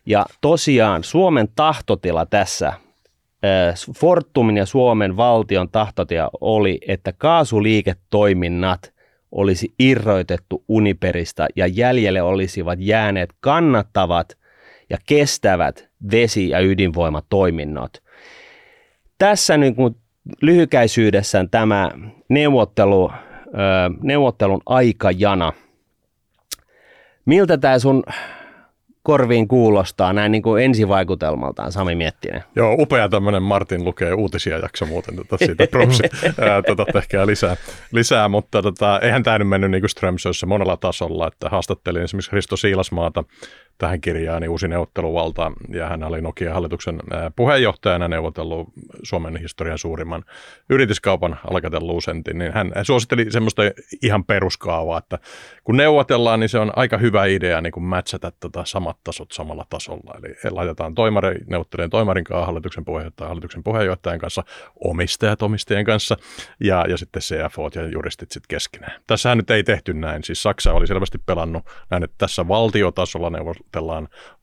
[SPEAKER 1] Ja tosiaan Suomen tahtotila tässä, äh, Fortumin ja Suomen valtion tahtotila oli, että kaasuliiketoiminnat olisi irroitettu Uniperista ja jäljelle olisivat jääneet kannattavat ja kestävät vesi- ja ydinvoimatoiminnot. Tässä nyt kun lyhykäisyydessään tämä neuvottelu, neuvottelun aikajana. Miltä tämä sun korviin kuulostaa näin niin kuin ensivaikutelmaltaan, Sami Miettinen?
[SPEAKER 4] Joo, upea tämmöinen Martin lukee uutisia jakso muuten tota siitä propsit, tota, tehkää lisää, lisää mutta tota, eihän tämä nyt mennyt niin kuin Strömsössä monella tasolla, että haastattelin esimerkiksi Risto Siilasmaata tähän kirjaan niin uusi neuvotteluvalta ja hän oli Nokia-hallituksen puheenjohtajana neuvotellut Suomen historian suurimman yrityskaupan Alcatel Lucentin, niin hän suositteli semmoista ihan peruskaavaa, että kun neuvotellaan, niin se on aika hyvä idea niin matchata tota samat tasot samalla tasolla. Eli laitetaan toimari, neuvottelijan toimarin kanssa, hallituksen puheenjohtajan, hallituksen puheenjohtajan kanssa, omistajat omistajien kanssa ja, ja sitten CFO ja juristit sitten keskenään. Tässähän nyt ei tehty näin. Siis Saksa oli selvästi pelannut näin, että tässä valtiotasolla neuvotellaan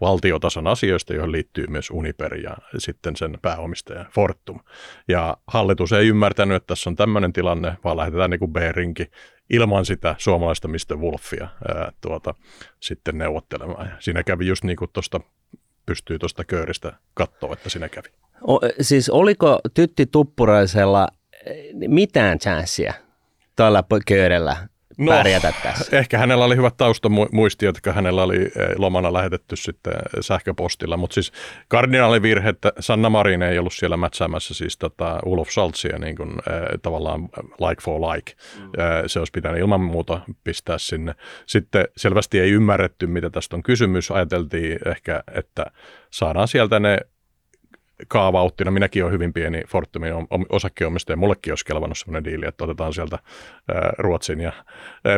[SPEAKER 4] valtiotason asioista, joihin liittyy myös Uniper ja sitten sen pääomistaja Fortum. Ja hallitus ei ymmärtänyt, että tässä on tämmöinen tilanne, vaan lähdetään niin kuin B-rinki ilman sitä suomalaista Mr. Wolfia ää, tuota, sitten neuvottelemaan. Ja siinä kävi just niin kuin tuosta pystyy tuosta kööristä katsoa, että siinä kävi.
[SPEAKER 1] O, siis oliko Tytti Tuppuraisella mitään chanssiä tällä köydellä no, pärjätä tässä?
[SPEAKER 4] Ehkä hänellä oli hyvät taustamuistiot, jotka hänellä oli eh, lomana lähetetty sitten sähköpostilla, mutta siis kardinaalivirhe, että Sanna Marin ei ollut siellä mätsäämässä siis tota Ulof Scholzia niin kuin, äh, tavallaan like for like. Mm. Se olisi pitänyt ilman muuta pistää sinne. Sitten selvästi ei ymmärretty, mitä tästä on kysymys. Ajateltiin ehkä, että saadaan sieltä ne kaavauttina. Minäkin olen hyvin pieni Fortumin osakkeenomistaja. Mullekin olisi kelvannut sellainen diili, että otetaan sieltä Ruotsin ja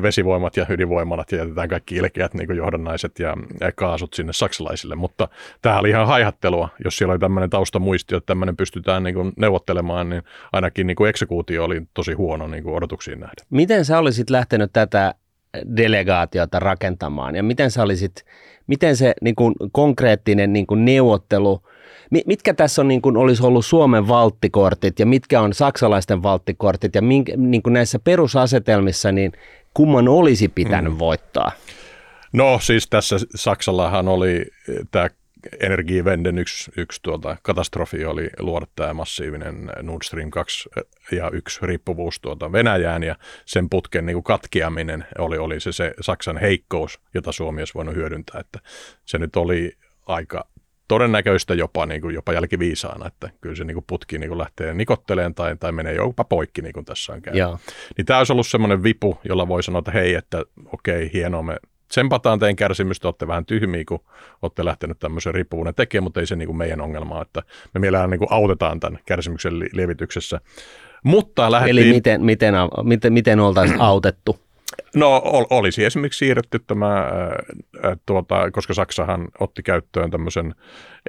[SPEAKER 4] vesivoimat ja ydinvoimalat ja jätetään kaikki ilkeät niin johdannaiset ja kaasut sinne saksalaisille. Mutta tämä oli ihan haihattelua. Jos siellä oli tämmöinen taustamuisti, että tämmöinen pystytään niin kuin neuvottelemaan, niin ainakin niin kuin eksekuutio oli tosi huono niin kuin odotuksiin nähden.
[SPEAKER 1] Miten sä olisit lähtenyt tätä delegaatiota rakentamaan ja miten sä olisit, miten se niin kuin konkreettinen niin kuin neuvottelu – mitkä tässä on niin kuin olisi ollut Suomen valttikortit ja mitkä on saksalaisten valttikortit ja mink, niin kuin näissä perusasetelmissa, niin kumman olisi pitänyt hmm. voittaa?
[SPEAKER 4] No siis tässä Saksallahan oli tämä Energiewenden yksi, yksi tuota, katastrofi oli luoda tämä massiivinen Nord Stream 2 ja 1 riippuvuus tuota Venäjään ja sen putken niin kuin katkeaminen oli, oli se, se Saksan heikkous, jota Suomi olisi voinut hyödyntää. Että se nyt oli aika todennäköistä jopa, niin kuin, jopa jälkiviisaana, että kyllä se niin kuin putki niin kuin lähtee nikotteleen tai, tai menee jopa poikki, niin kuin tässä on käynyt.
[SPEAKER 1] Joo.
[SPEAKER 4] Niin tämä olisi ollut semmoinen vipu, jolla voi sanoa, että hei, että okei, hienoa, me tsempataan teidän kärsimystä, olette vähän tyhmiä, kun olette lähtenyt tämmöisen riippuvuuden tekemään, mutta ei se niin kuin meidän ongelma, että me mielellään niin kuin autetaan tämän kärsimyksen lievityksessä. Mutta lähdettiin...
[SPEAKER 1] Eli miten, miten, miten, miten oltaisiin autettu?
[SPEAKER 4] No ol, olisi esimerkiksi siirretty tämä, ää, tuota, koska Saksahan otti käyttöön tämmöisen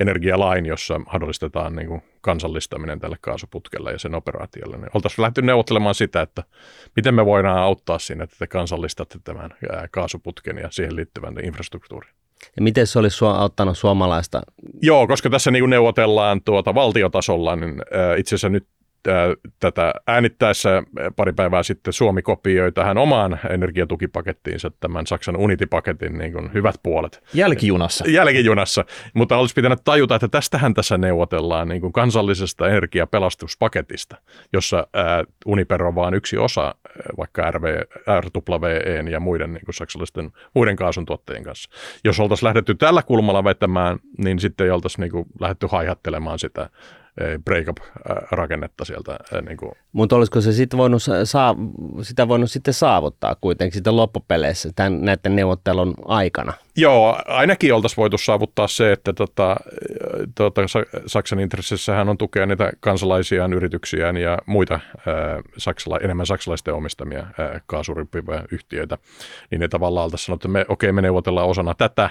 [SPEAKER 4] energialain, jossa mahdollistetaan niin kuin kansallistaminen tälle kaasuputkelle ja sen operaatiolle. Niin oltaisiin lähdetty neuvottelemaan sitä, että miten me voidaan auttaa siinä, että te kansallistatte tämän ää, kaasuputken ja siihen liittyvän infrastruktuurin.
[SPEAKER 1] Ja miten se olisi auttanut suomalaista?
[SPEAKER 4] Joo, koska tässä niin neuvotellaan tuota valtiotasolla, niin itse asiassa nyt tätä äänittäessä pari päivää sitten Suomi kopioi tähän omaan energiatukipakettiinsa tämän Saksan Unity-paketin niin kuin hyvät puolet.
[SPEAKER 2] Jälkijunassa.
[SPEAKER 4] Jälkijunassa, mutta olisi pitänyt tajuta, että tästähän tässä neuvotellaan niin kuin kansallisesta energiapelastuspaketista, jossa ää, Uniper on vain yksi osa vaikka RV, RWE ja muiden niin kuin saksalaisten muiden kaasun tuottajien kanssa. Jos oltaisiin lähdetty tällä kulmalla vetämään, niin sitten ei oltaisi niin kuin lähdetty haihattelemaan sitä break-up-rakennetta sieltä. Niin kuin.
[SPEAKER 1] Mutta olisiko se sitten voinut saa, sitä voinut sitten saavuttaa kuitenkin sitten loppupeleissä tämän, näiden neuvottelun aikana?
[SPEAKER 4] Joo, ainakin oltaisiin voitu saavuttaa se, että tota, tota, Saksan intressissähän on tukea niitä kansalaisiaan, yrityksiään ja muita ää, saksala, enemmän saksalaisten omistamia ää, yhtiöitä. Niin ne tavallaan oltaisiin sanonut, että me, okei, me neuvotellaan osana tätä,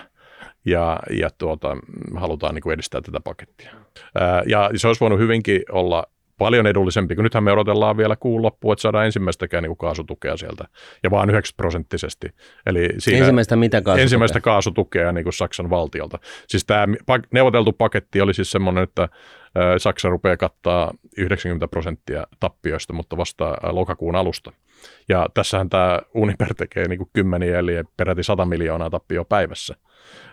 [SPEAKER 4] ja, ja tuota, halutaan niin kuin edistää tätä pakettia. Ää, ja se olisi voinut hyvinkin olla paljon edullisempi, kun nythän me odotellaan vielä kuun loppuun, että saadaan ensimmäistäkään niin kaasutukea sieltä, ja vaan 90 prosenttisesti.
[SPEAKER 1] Eli siinä ensimmäistä mitä kaasutukea?
[SPEAKER 4] Ensimmäistä kaasutukea niin kuin Saksan valtiolta. Siis tämä neuvoteltu paketti oli siis semmoinen, että Saksa rupeaa kattaa 90 prosenttia tappioista, mutta vasta lokakuun alusta. Ja tässähän tämä Uniper tekee niin kuin kymmeniä, eli peräti 100 miljoonaa tappioa päivässä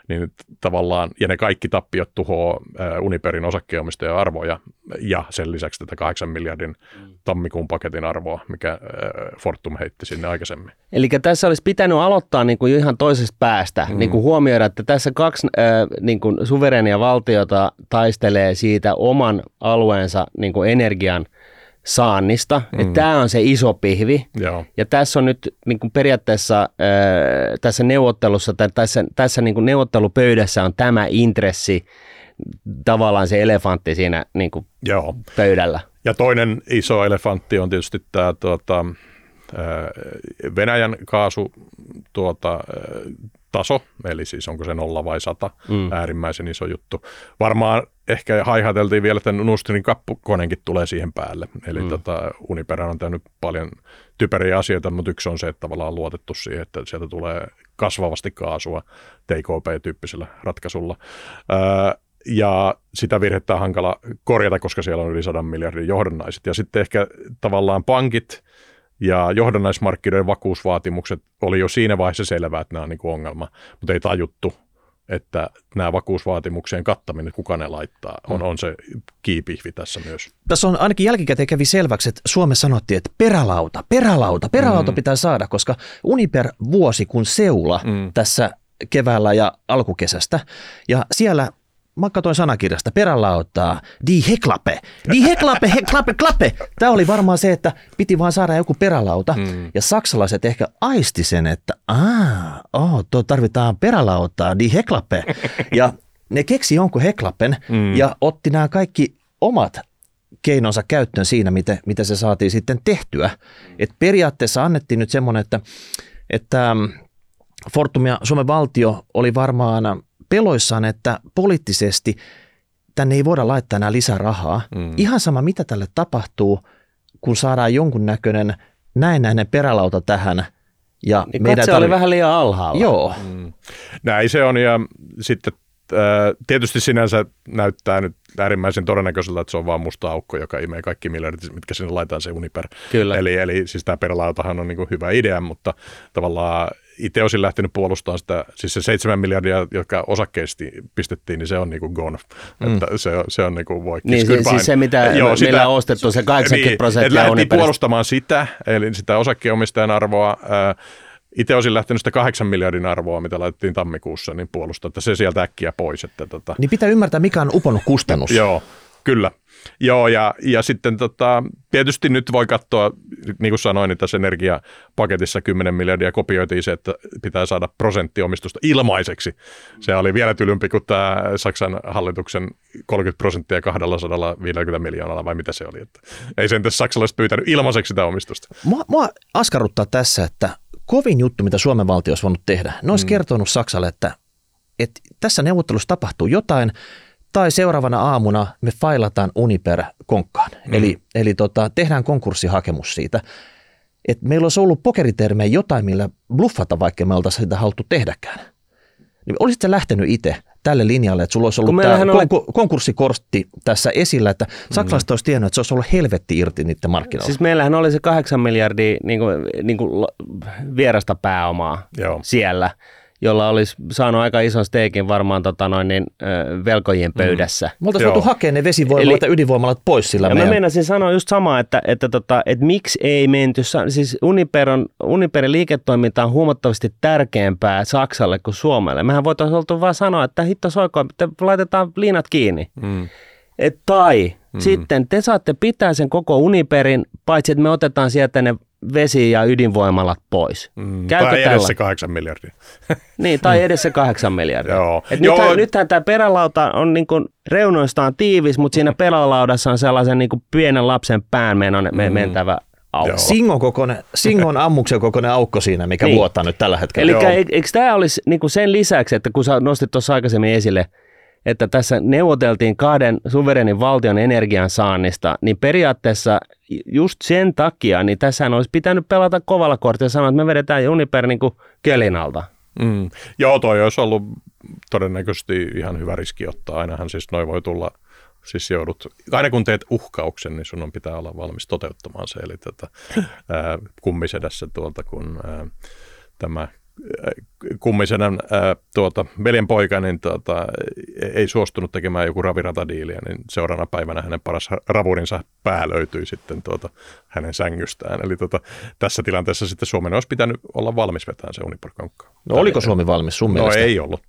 [SPEAKER 4] niin tavallaan, ja ne kaikki tappiot tuhoaa Uniperin osakkeenomistajan arvoja ja sen lisäksi tätä 8 miljardin mm. tammikuun paketin arvoa, mikä Fortum heitti sinne aikaisemmin.
[SPEAKER 1] Eli tässä olisi pitänyt aloittaa niin kuin ihan toisesta päästä, mm. niin kuin huomioida, että tässä kaksi äh, niin kuin suverenia valtiota taistelee siitä oman alueensa niin kuin energian saannista. Mm. Tämä on se iso pihvi.
[SPEAKER 4] Joo.
[SPEAKER 1] Ja tässä on nyt niin kuin periaatteessa äh, tässä neuvottelussa tai tässä, tässä niin kuin neuvottelupöydässä on tämä intressi, tavallaan se elefantti siinä niin kuin
[SPEAKER 4] Joo.
[SPEAKER 1] pöydällä.
[SPEAKER 4] Ja toinen iso elefantti on tietysti tämä tuota, Venäjän kaasu tuota, taso, eli siis onko se nolla vai sata, mm. äärimmäisen iso juttu. Varmaan ehkä haihateltiin vielä, että Nustrin kappukoneenkin tulee siihen päälle. Eli mm. tota, Uniperä on tehnyt paljon typeriä asioita, mutta yksi on se, että tavallaan on luotettu siihen, että sieltä tulee kasvavasti kaasua TKP-tyyppisellä ratkaisulla. Öö, ja sitä virhettä on hankala korjata, koska siellä on yli 100 miljardin johdannaiset. Ja sitten ehkä tavallaan pankit ja johdannaismarkkinoiden vakuusvaatimukset oli jo siinä vaiheessa selvää, että nämä on niin kuin ongelma, mutta ei tajuttu, että nämä vakuusvaatimuksien kattaminen, kuka ne laittaa, on, mm. on se kiipihvi tässä myös.
[SPEAKER 2] Tässä on ainakin jälkikäteen kävi selväksi, että Suomessa sanottiin, että perälauta, perälauta, perälauta mm. pitää saada, koska Uniper vuosi kun seula mm. tässä keväällä ja alkukesästä, ja siellä mä katsoin sanakirjasta, perälautaa, di heklape, di heklape, heklape, klape. Tämä oli varmaan se, että piti vaan saada joku perälauta. Mm. Ja saksalaiset ehkä aisti sen, että aah, oh, tuo tarvitaan perälautaa, di heklape. Ja ne keksi jonkun heklapen mm. ja otti nämä kaikki omat keinonsa käyttöön siinä, miten, miten se saatiin sitten tehtyä. Et periaatteessa annettiin nyt semmoinen, että, että Fortum ja Suomen valtio oli varmaan peloissaan, että poliittisesti tänne ei voida laittaa enää lisää rahaa. Mm. Ihan sama, mitä tälle tapahtuu, kun saadaan jonkunnäköinen näennäinen perälauta tähän. Ja
[SPEAKER 1] niin meidän tarvi... oli vähän liian alhaalla.
[SPEAKER 2] Joo.
[SPEAKER 4] Mm. Näin se on ja sitten äh, tietysti sinänsä näyttää nyt äärimmäisen todennäköiseltä, että se on vain musta aukko, joka imee kaikki miljardit, mitkä sinne laitetaan se Uniper.
[SPEAKER 1] Kyllä.
[SPEAKER 4] Eli, eli siis tämä perälautahan on niin hyvä idea, mutta tavallaan itse olisin lähtenyt puolustamaan sitä, siis se 7 miljardia, jotka osakkeesti pistettiin, niin se on niinku gone. Mm. Että se, se on niinku voi
[SPEAKER 1] Niin siis, siis se, mitä Joo, sitä, on ostettu, se 80 niin, prosenttia
[SPEAKER 4] on puolustamaan sitä, eli sitä osakkeenomistajan arvoa, ää, itse olisin lähtenyt sitä kahdeksan miljardin arvoa, mitä laitettiin tammikuussa, niin puolustaa, että se sieltä äkkiä pois. Että tota,
[SPEAKER 2] Niin pitää ymmärtää, mikä on uponnut kustannus.
[SPEAKER 4] Joo, kyllä. Joo, ja, ja sitten tota, tietysti nyt voi katsoa, niin kuin sanoin, niin tässä energiapaketissa 10 miljardia kopioitiin se, että pitää saada prosenttiomistusta ilmaiseksi. Se oli vielä tylympi kuin tämä Saksan hallituksen 30 prosenttia 250 miljoonalla, vai mitä se oli. Että ei sen tässä saksalaiset pyytänyt ilmaiseksi sitä omistusta.
[SPEAKER 2] Mua, mua askarruttaa tässä, että kovin juttu, mitä Suomen valtio olisi voinut tehdä, ne olisi mm. kertonut Saksalle, että, että tässä neuvottelussa tapahtuu jotain, tai seuraavana aamuna me failataan Uniper konkkaan. Mm. Eli, eli tota, tehdään konkurssihakemus siitä. Et meillä olisi ollut pokeritermejä jotain, millä bluffata, vaikka me oltaisiin sitä haluttu tehdäkään. Niin olisit sä lähtenyt itse tälle linjalle, että sulla olisi ollut tämä oli... konkurssikortti tässä esillä, että saksalaiset mm. olisi tiennyt, että se olisi ollut helvetti irti niiden markkinoilla.
[SPEAKER 1] Siis meillähän oli se kahdeksan miljardia niin kuin, niin kuin vierasta pääomaa Joo. siellä jolla olisi saanut aika ison steikin varmaan tota noin, niin, velkojien mm. pöydässä.
[SPEAKER 2] Mm. Me oltaisiin voitu hakea ne vesivoimalat ja ydinvoimalat pois sillä
[SPEAKER 1] ja meidän... mä meinasin sanoa just samaa, että, että, tota, että miksi ei menty, siis Uniper on, Uniperin liiketoiminta on huomattavasti tärkeämpää Saksalle kuin Suomelle. Mehän voitaisiin oltu vaan sanoa, että hitto soikoon, että laitetaan liinat kiinni. Mm. Et, tai mm. sitten te saatte pitää sen koko Uniperin, paitsi että me otetaan sieltä ne vesi- ja ydinvoimalat pois.
[SPEAKER 4] Mm, Käykö tai tällä? se kahdeksan miljardia.
[SPEAKER 1] niin, tai edes se kahdeksan miljardia. Joo. Et nythän, Joo. nythän tämä perälauta on niin kuin reunoistaan tiivis, mutta siinä perälaudassa on sellaisen niin kuin pienen lapsen pään menon, mm. mentävä aukko.
[SPEAKER 2] Singon, kokoinen, Singon ammuksen kokoinen aukko siinä, mikä niin. vuotaa nyt tällä hetkellä.
[SPEAKER 1] Eli eikö tämä olisi niin kuin sen lisäksi, että kun sä nostit tuossa aikaisemmin esille – että tässä neuvoteltiin kahden suverenin valtion energiansaannista, niin periaatteessa just sen takia, niin tässä olisi pitänyt pelata kovalla kortilla ja sanoa, että me vedetään Uniper niin kuin kelin alta.
[SPEAKER 4] Mm. Joo, toi olisi ollut todennäköisesti ihan hyvä riski ottaa. Ainahan siis noin voi tulla, siis joudut, aina kun teet uhkauksen, niin sun on pitää olla valmis toteuttamaan se. Eli tätä, ää, kummisedässä tuolta, kun ää, tämä kummisen ää, tuota, veljen poika niin tuota, ei suostunut tekemään joku raviratadiiliä, niin seuraavana päivänä hänen paras ravurinsa pää löytyi sitten tuota, hänen sängystään. Eli tuota, tässä tilanteessa sitten Suomen olisi pitänyt olla valmis vetämään se Uniper-konkka.
[SPEAKER 2] No oliko Suomi valmis sun
[SPEAKER 4] no,
[SPEAKER 2] mielestä?
[SPEAKER 4] ei ollut.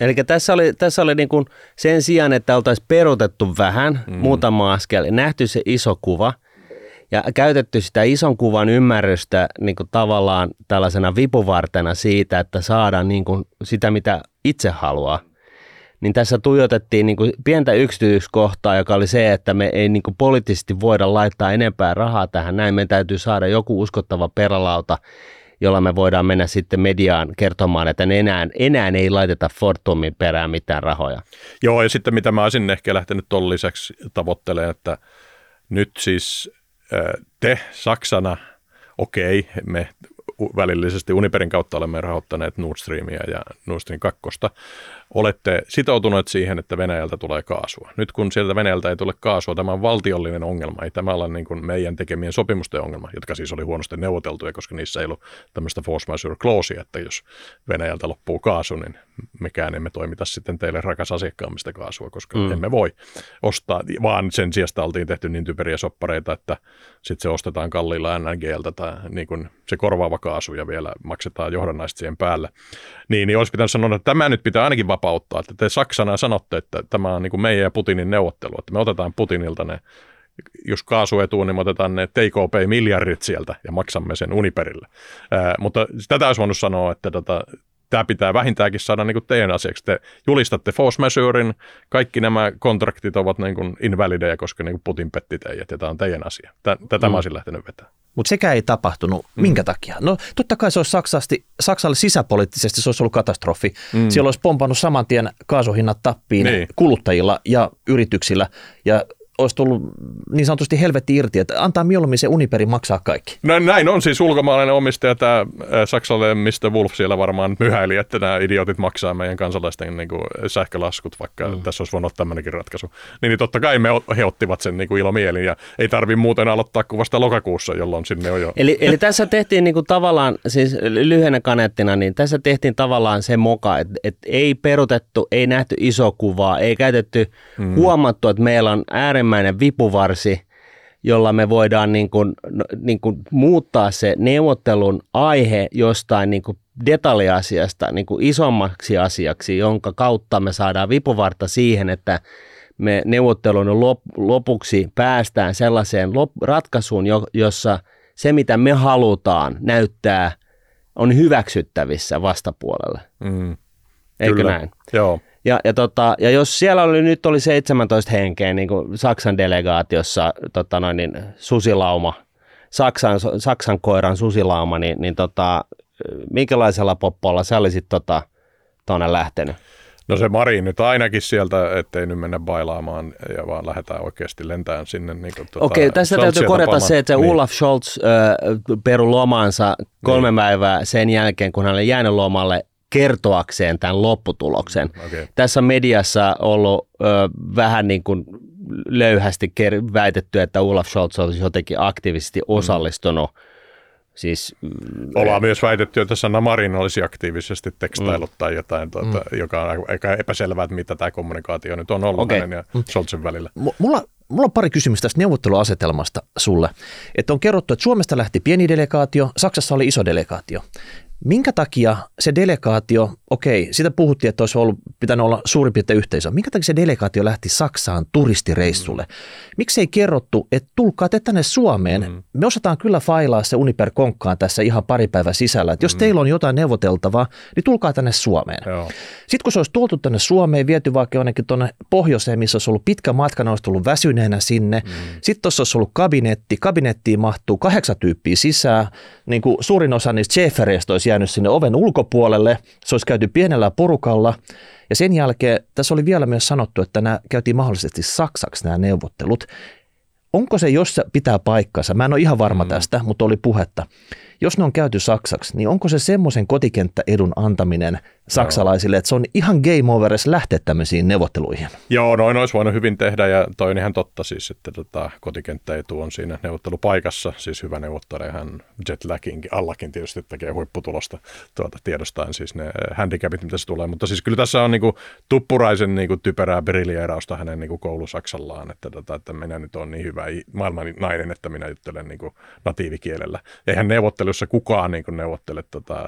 [SPEAKER 1] Eli tässä oli, tässä oli niin kuin sen sijaan, että oltaisiin perutettu vähän, mm. muutama askel, nähty se iso kuva – ja käytetty sitä ison kuvan ymmärrystä niin kuin tavallaan tällaisena vipuvartena siitä, että saadaan niin kuin sitä, mitä itse haluaa. Niin tässä tuijotettiin niin kuin pientä yksityiskohtaa, joka oli se, että me ei niin kuin poliittisesti voida laittaa enempää rahaa tähän. Näin meidän täytyy saada joku uskottava perälauta, jolla me voidaan mennä sitten mediaan kertomaan, että enää, enää ei laiteta Fortumin perään mitään rahoja.
[SPEAKER 4] Joo, ja sitten mitä mä olisin ehkä lähtenyt tuon lisäksi tavoittelemaan, että nyt siis te Saksana, okei, me välillisesti Uniperin kautta olemme rahoittaneet Nord Streamia ja Nord Stream 2, olette sitoutuneet siihen, että Venäjältä tulee kaasua. Nyt kun sieltä Venäjältä ei tule kaasua, tämä on valtiollinen ongelma, ei tämä ole niin kuin meidän tekemien sopimusten ongelma, jotka siis oli huonosti neuvoteltuja, koska niissä ei ollut tämmöistä force majeure clausea, että jos Venäjältä loppuu kaasu, niin mekään emme toimita sitten teille rakas asiakkaammista kaasua, koska mm. emme voi ostaa, vaan sen sijasta oltiin tehty niin typeriä soppareita, että sitten se ostetaan kalliilla NNGltä tai niin kuin se korvaava kaasu ja vielä maksetaan johdannaiset siihen päälle. Niin, niin olisi pitänyt sanoa, että tämä nyt pitää ainakin vapauttaa, että te Saksana sanotte, että tämä on niin kuin meidän ja Putinin neuvottelu, että me otetaan Putinilta ne jos kaasu etuu, niin me otetaan ne TKP-miljardit sieltä ja maksamme sen Uniperille. Ää, mutta tätä olisi voinut sanoa, että tota, tämä pitää vähintäänkin saada niin kuin teidän asiaksi. Te julistatte force majeurin, kaikki nämä kontraktit ovat niin kuin invalideja, koska niin kuin Putin petti teidät ja tämä on teidän asia. Tätä mm. mä olisin lähtenyt vetämään.
[SPEAKER 2] Mutta sekä ei tapahtunut. Mm. Minkä takia? No totta kai se olisi Saksasti, Saksalle sisäpoliittisesti se olisi ollut katastrofi. Mm. Siellä olisi pompannut saman tien kaasuhinnat tappiin niin. kuluttajilla ja yrityksillä. Ja olisi tullut niin sanotusti helvetti irti, että antaa mieluummin se Uniperi maksaa kaikki.
[SPEAKER 4] No, näin on siis ulkomaalainen omistaja, tämä Saksalle Mr. Wolf siellä varmaan myhäili, että nämä idiotit maksaa meidän kansalaisten niin kuin, sähkölaskut, vaikka mm. tässä olisi voinut olla tämmöinenkin ratkaisu. Niin, niin totta kai me, he ottivat sen niin kuin ilomielin ja ei tarvi muuten aloittaa kuin vasta lokakuussa, jolloin sinne on jo.
[SPEAKER 1] Eli, eli tässä tehtiin niin kuin tavallaan, siis lyhyenä kanettina, niin tässä tehtiin tavallaan se moka, että, että ei perutettu, ei nähty iso kuvaa, ei käytetty, mm. huomattu, että meillä on äärimmäinen äärimmäinen vipuvarsi jolla me voidaan niin kuin, no, niin kuin muuttaa se neuvottelun aihe jostain niin kuin detaljiasiasta niin kuin isommaksi asiaksi, jonka kautta me saadaan vipuvarta siihen, että me neuvottelun lopuksi päästään sellaiseen ratkaisuun, jossa se, mitä me halutaan, näyttää, on hyväksyttävissä vastapuolelle. Mm. Eikö Kyllä. näin?
[SPEAKER 4] Joo.
[SPEAKER 1] Ja, ja, tota, ja jos siellä oli, nyt oli 17 henkeä niin kuin Saksan delegaatiossa tota noin, niin susilauma, Saksan, Saksan koiran susilauma, niin, niin tota, minkälaisella poppolla sä olisit tota, tuonne lähtenyt?
[SPEAKER 4] No se Mari nyt ainakin sieltä, ettei nyt mennä bailaamaan ja vaan lähdetään oikeasti lentämään sinne. Niin kuin, tuota,
[SPEAKER 1] Okei, tässä täytyy korjata tapaamaan. se, että se niin. Olaf Scholz äh, peru lomansa kolme niin. päivää sen jälkeen, kun hän oli jäänyt lomalle kertoakseen tämän lopputuloksen. Okay. Tässä on mediassa ollut ö, vähän niin kuin löyhästi väitetty, että Olaf Scholz olisi jotenkin aktiivisesti mm. osallistunut mm Siis,
[SPEAKER 4] mm, Ollaan myös väitetty, että Sanna Marin olisi aktiivisesti tekstailut mm. tai jotain, tuota, mm. joka on aika epäselvää, että mitä tämä kommunikaatio nyt on ollut okay. hänen ja mm. Scholzin välillä.
[SPEAKER 2] M- mulla, mulla on pari kysymystä tästä neuvotteluasetelmasta sulle. Että on kerrottu, että Suomesta lähti pieni delegaatio, Saksassa oli iso delegaatio. Minkä takia se delegaatio, okei, sitä puhuttiin, että olisi ollut, pitänyt olla suurin piirtein yhteisö. Minkä takia se delegaatio lähti Saksaan turistireissulle? Miksi ei kerrottu, että tulkaa te tänne Suomeen? Mm. Me osataan kyllä failaa se Uniper Konkkaan tässä ihan pari päivän sisällä. Että jos mm. teillä on jotain neuvoteltavaa, niin tulkaa tänne Suomeen. Joo. Sitten kun se olisi tuotu tänne Suomeen, viety vaikka jonnekin tuonne pohjoiseen, missä olisi ollut pitkä matka, ne olisi tullut väsyneenä sinne. Mm. Sitten tuossa olisi ollut kabinetti, kabinettiin mahtuu kahdeksan tyyppiä sisään. Niin kuin suurin osa niistä olisi jäänyt sinne oven ulkopuolelle, se olisi käyty pienellä porukalla ja sen jälkeen tässä oli vielä myös sanottu, että nämä käytiin mahdollisesti saksaksi nämä neuvottelut. Onko se, jos se pitää paikkansa, mä en ole ihan varma mm. tästä, mutta oli puhetta, jos ne on käyty saksaksi, niin onko se semmoisen kotikenttäedun antaminen saksalaisille, että se on ihan game over edes lähteä tämmöisiin neuvotteluihin?
[SPEAKER 4] Joo, noin olisi voinut hyvin tehdä ja toi on ihan totta siis, että tota, kotikenttäetu on siinä neuvottelupaikassa, siis hyvä neuvottelija, hän jetlagin allakin tietysti tekee huipputulosta tuota, tiedostaen siis ne handicapit, mitä se tulee, mutta siis kyllä tässä on niinku tuppuraisen niinku typerää briljeerausta hänen niinku koulusaksallaan, että, tota, että minä nyt on niin hyvä maailman nainen, että minä juttelen niinku natiivikielellä. Eihän neuvottelussa kukaan niinku neuvottele tota,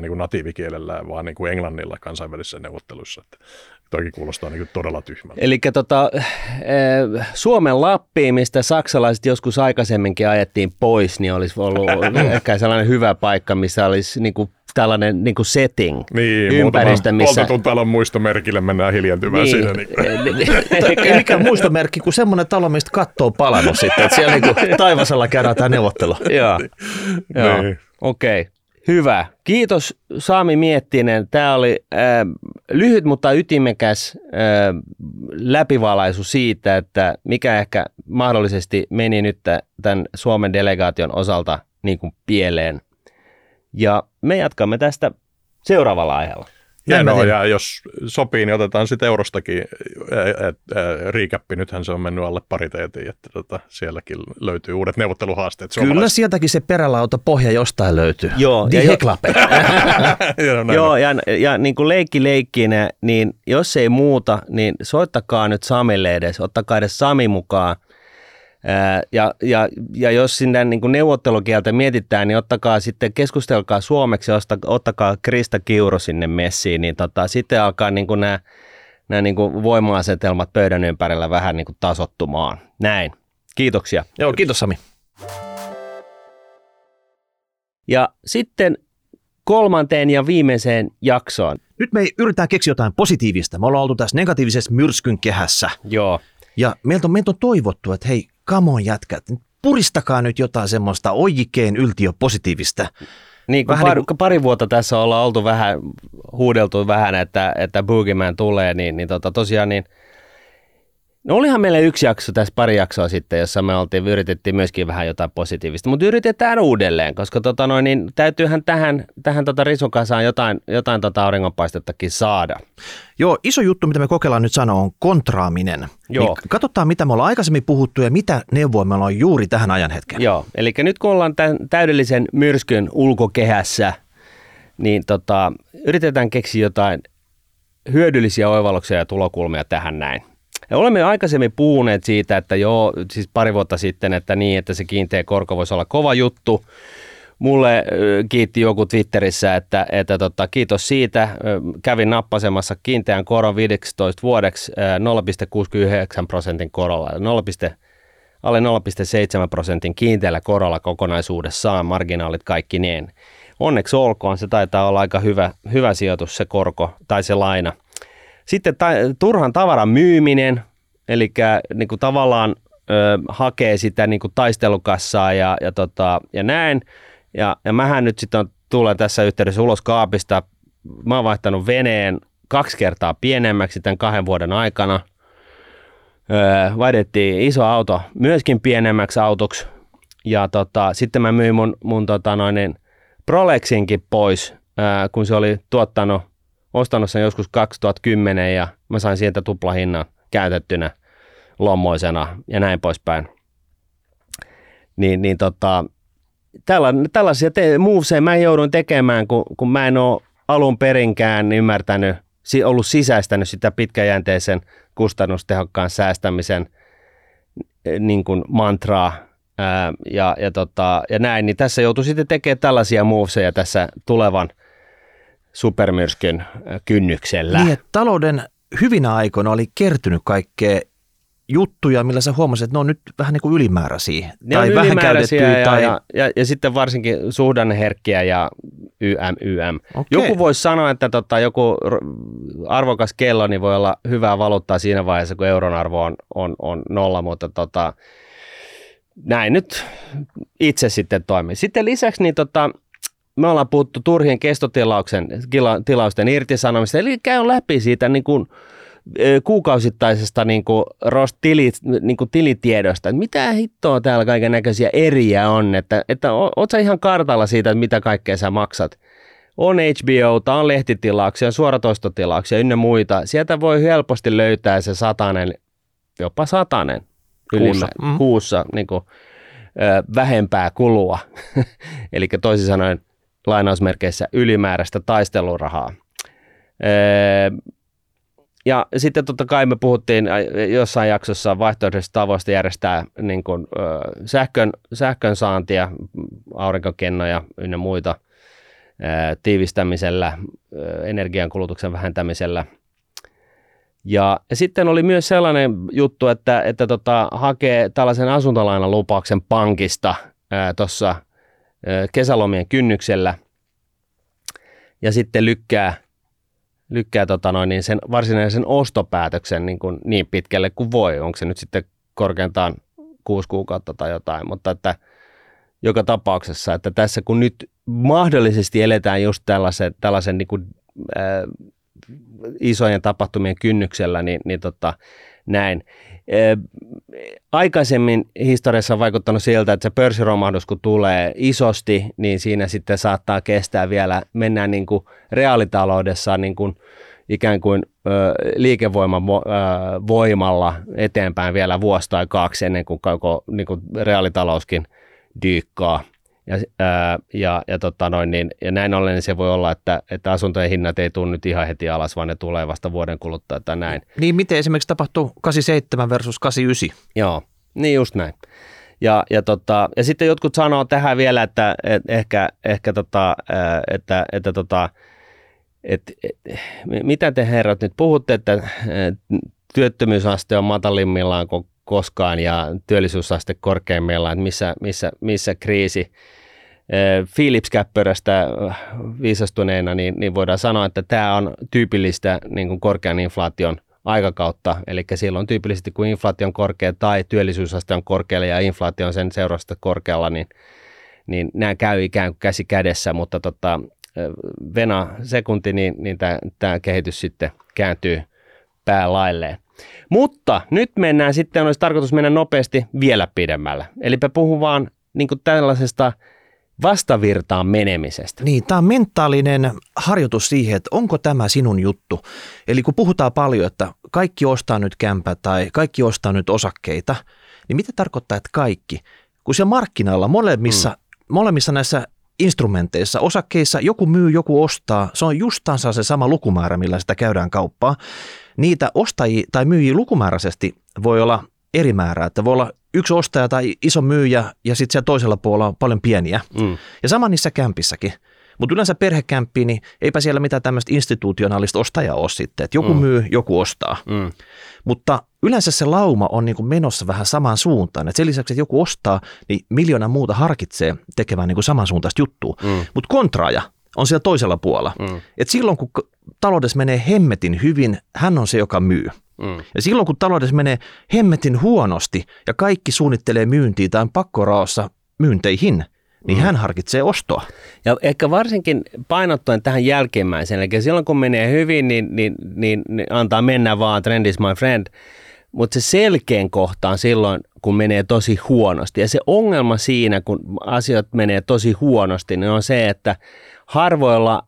[SPEAKER 4] niin natiivikielellä, vaan vaan niin kuin Englannilla kansainvälisissä neuvotteluissa. Että toki kuulostaa niin kuin todella tyhmältä.
[SPEAKER 1] Eli tota, eh, Suomen Lappiin, mistä saksalaiset joskus aikaisemminkin ajettiin pois, niin olisi ollut ehkä sellainen hyvä paikka, missä olisi niin kuin tällainen niin kuin setting
[SPEAKER 4] niin, ympäristö, missä... Talon muistomerkille mennään hiljentymään niin. siinä.
[SPEAKER 2] Niin. Ei mikään muistomerkki kuin semmoinen talo, mistä katto on palannut sitten, että siellä niin kuin taivasalla käydään tämä neuvottelu.
[SPEAKER 1] Joo, Joo. Niin. okei. Okay. Hyvä. Kiitos Saami Miettinen. Tämä oli äh, lyhyt, mutta ytimekäs äh, läpivalaisu siitä, että mikä ehkä mahdollisesti meni nyt tämän Suomen delegaation osalta niin kuin pieleen. Ja me jatkamme tästä seuraavalla aiheella.
[SPEAKER 4] Hienoa, ja jos sopii, niin otetaan sitten eurostakin riikäppi. Nythän se on mennyt alle pariteetin, että tota, sielläkin löytyy uudet neuvotteluhaasteet.
[SPEAKER 2] Kyllä sieltäkin se perälauta pohja jostain löytyy. Joo, Die ja,
[SPEAKER 1] jo, Joo, ja, ja niin kuin leikki leikkinä, niin jos ei muuta, niin soittakaa nyt Samille edes, ottakaa edes Sami mukaan ja, ja, ja jos sinne niin kuin neuvottelukieltä mietitään, niin ottakaa sitten, keskustelkaa suomeksi ja ottakaa Krista Kiuru sinne messiin, niin tota, sitten alkaa niin kuin nämä, nämä niin kuin voima-asetelmat pöydän ympärillä vähän niin kuin tasottumaan. Näin. Kiitoksia.
[SPEAKER 2] Joo, kiitos Sami.
[SPEAKER 1] Ja sitten kolmanteen ja viimeiseen jaksoon.
[SPEAKER 2] Nyt me yritetään keksiä jotain positiivista. Me ollaan oltu tässä negatiivisessa myrskyn kehässä.
[SPEAKER 1] Joo.
[SPEAKER 2] Ja meiltä on, meiltä on toivottu, että hei, kamon jätkät, puristakaa nyt jotain semmoista oikein yltiö positiivista.
[SPEAKER 1] Niin, vähän pari, niin kuin... pari vuotta tässä ollaan oltu vähän, huudeltu vähän, että, että Boogeyman tulee, niin, niin tota, tosiaan niin – No olihan meillä yksi jakso tässä pari jaksoa sitten, jossa me oltiin, yritettiin myöskin vähän jotain positiivista, mutta yritetään uudelleen, koska tota noin, niin täytyyhän tähän, tähän tota risukasaan jotain, jotain tota auringonpaistettakin saada.
[SPEAKER 2] Joo, iso juttu, mitä me kokeillaan nyt sanoa, on kontraaminen. Joo. Niin katsotaan, mitä me ollaan aikaisemmin puhuttu ja mitä neuvoa me ollaan juuri tähän ajan hetkeen.
[SPEAKER 1] Joo, eli nyt kun ollaan tämän täydellisen myrskyn ulkokehässä, niin tota, yritetään keksiä jotain hyödyllisiä oivalluksia ja tulokulmia tähän näin. Ja olemme aikaisemmin puhuneet siitä, että joo, siis pari vuotta sitten, että niin, että se kiinteä korko voisi olla kova juttu. Mulle kiitti joku Twitterissä, että, että tota, kiitos siitä. Kävin nappasemassa kiinteän koron 15 vuodeksi 0,69 prosentin korolla. 0, alle 0,7 prosentin kiinteällä korolla kokonaisuudessaan, marginaalit kaikki niin. Onneksi olkoon, se taitaa olla aika hyvä, hyvä sijoitus se korko tai se laina. Sitten ta- turhan tavaran myyminen, eli niin kuin tavallaan ö, hakee sitä niin kuin taistelukassaa ja, ja, tota, ja näin. Ja, ja mähän nyt sitten tulee tässä yhteydessä ulos kaapista. Mä oon vaihtanut veneen kaksi kertaa pienemmäksi tämän kahden vuoden aikana. Öö, vaihdettiin iso auto myöskin pienemmäksi autoksi. Ja tota, sitten mä myin mun, mun tota noin, niin Prolexinkin pois, öö, kun se oli tuottanut, ostanut sen joskus 2010 ja mä sain sieltä tuplahinnan käytettynä lommoisena ja näin poispäin. Niin, niin tota, tällaisia te- movesia mä joudun tekemään, kun, kun mä en ole alun perinkään ymmärtänyt, ollut sisäistänyt sitä pitkäjänteisen kustannustehokkaan säästämisen eh, niin kuin mantraa ää, ja, ja, tota, ja näin, niin tässä joutuu sitten tekemään tällaisia movesia tässä tulevan supermyrskyn kynnyksellä.
[SPEAKER 2] Niin, että talouden hyvinä aikoina oli kertynyt kaikkea juttuja, millä sä huomasit, että ne on nyt vähän niin kuin ylimääräisiä.
[SPEAKER 1] Ne tai on vähän käytettyjä ja, tai... ja, ja, ja, sitten varsinkin suhdanneherkkiä ja YM, YM. Okay. Joku voisi sanoa, että tota, joku arvokas kello niin voi olla hyvää valuuttaa siinä vaiheessa, kun euron arvo on, on, on nolla, mutta tota, näin nyt itse sitten toimii. Sitten lisäksi niin tota, me ollaan puhuttu turhien kestotilausten tilausten irtisanomista, eli käy läpi siitä niin kuin, kuukausittaisesta niin kuin rost tili, niin kuin tilitiedosta, että mitä hittoa täällä kaiken näköisiä eriä on, että, että oot sä ihan kartalla siitä, että mitä kaikkea sä maksat. On HBO, on lehtitilauksia, suoratoistotilauksia ynnä muita. Sieltä voi helposti löytää se satanen, jopa satanen kuussa, mm. kuussa niin kuin, ö, vähempää kulua. Eli toisin sanoen lainausmerkeissä ylimääräistä taistelurahaa. Ja sitten totta kai me puhuttiin jossain jaksossa vaihtoehtoisesta tavoista järjestää niin kuin, ö, sähkön, sähkön saantia, aurinkokennoja ynnä muita ö, tiivistämisellä, ö, energiankulutuksen vähentämisellä. Ja, ja sitten oli myös sellainen juttu, että, että tota, hakee tällaisen asuntolainan lupauksen pankista tuossa kesälomien kynnyksellä ja sitten lykkää lykkää tota noin, niin sen varsinaisen ostopäätöksen niin, kuin niin pitkälle kuin voi. Onko se nyt sitten korkeintaan kuusi kuukautta tai jotain, mutta että joka tapauksessa, että tässä kun nyt mahdollisesti eletään just tällaisen, tällaisen niin kuin, äh, isojen tapahtumien kynnyksellä, niin, niin tota, näin. Aikaisemmin historiassa on vaikuttanut siltä, että se pörssiromahdus kun tulee isosti, niin siinä sitten saattaa kestää vielä, mennään niin kuin reaalitaloudessa niin kuin ikään kuin ö, liikevoiman ö, voimalla eteenpäin vielä vuosi tai kaksi ennen kuin koko niin kuin reaalitalouskin dyykkaa. Ja, ää, ja, ja, tota noin, niin, ja näin ollen niin se voi olla, että, että asuntojen hinnat ei tule nyt ihan heti alas, vaan ne tulee vasta vuoden kuluttua tai näin.
[SPEAKER 2] Niin, miten esimerkiksi tapahtuu 87 versus 89?
[SPEAKER 1] Joo, niin just näin. Ja, ja, tota, ja sitten jotkut sanoo tähän vielä, että et ehkä, ehkä tota, että, että tota, et, et, mitä te herrat nyt puhutte, että työttömyysaste on matalimmillaan koskaan ja työllisyysaste korkeimmillaan, että missä, missä, missä kriisi. Philips Käppörästä viisastuneena, niin, niin voidaan sanoa, että tämä on tyypillistä niin kuin korkean inflaation aikakautta, eli silloin tyypillisesti kun inflaatio on korkea tai työllisyysaste on korkealla ja inflaatio on sen seurausta korkealla, niin, niin nämä käy ikään kuin käsi kädessä, mutta tota, vena sekunti, niin, niin tämä kehitys sitten kääntyy päälailleen. Mutta nyt mennään sitten, olisi tarkoitus mennä nopeasti vielä pidemmälle. Eli puhun vaan niin tällaisesta vastavirtaan menemisestä.
[SPEAKER 2] Niin, tämä on mentaalinen harjoitus siihen, että onko tämä sinun juttu. Eli kun puhutaan paljon, että kaikki ostaa nyt kämpä tai kaikki ostaa nyt osakkeita, niin mitä tarkoittaa, että kaikki? Kun siellä markkinoilla molemmissa, mm. molemmissa näissä instrumenteissa, osakkeissa, joku myy, joku ostaa, se on justansa se sama lukumäärä, millä sitä käydään kauppaa. Niitä ostajia tai myyjiä lukumääräisesti voi olla eri määrää, että voi olla yksi ostaja tai iso myyjä ja sitten siellä toisella puolella on paljon pieniä. Mm. Ja sama niissä kämpissäkin. Mutta yleensä perhekämppiin, niin eipä siellä mitään tämmöistä institutionaalista ostajaa ole sitten, että joku mm. myy, joku ostaa. Mm. Mutta yleensä se lauma on niin kuin menossa vähän samaan suuntaan. Et sen lisäksi, että joku ostaa, niin miljoona muuta harkitsee tekemään niin kuin samansuuntaista juttua. Mm. Mutta kontraaja on siellä toisella puolella. Mm. Et silloin, kun taloudessa menee hemmetin hyvin, hän on se, joka myy. Mm. Ja silloin, kun taloudessa menee hemmetin huonosti ja kaikki suunnittelee myyntiä tai pakkoraossa myynteihin, niin mm. hän harkitsee ostoa.
[SPEAKER 1] Ja ehkä varsinkin painottuen tähän jälkimmäiseen, eli silloin kun menee hyvin, niin, niin, niin, niin antaa mennä vaan, trend is my friend. Mutta se selkeän kohta on silloin, kun menee tosi huonosti. Ja se ongelma siinä, kun asiat menee tosi huonosti, niin on se, että harvoilla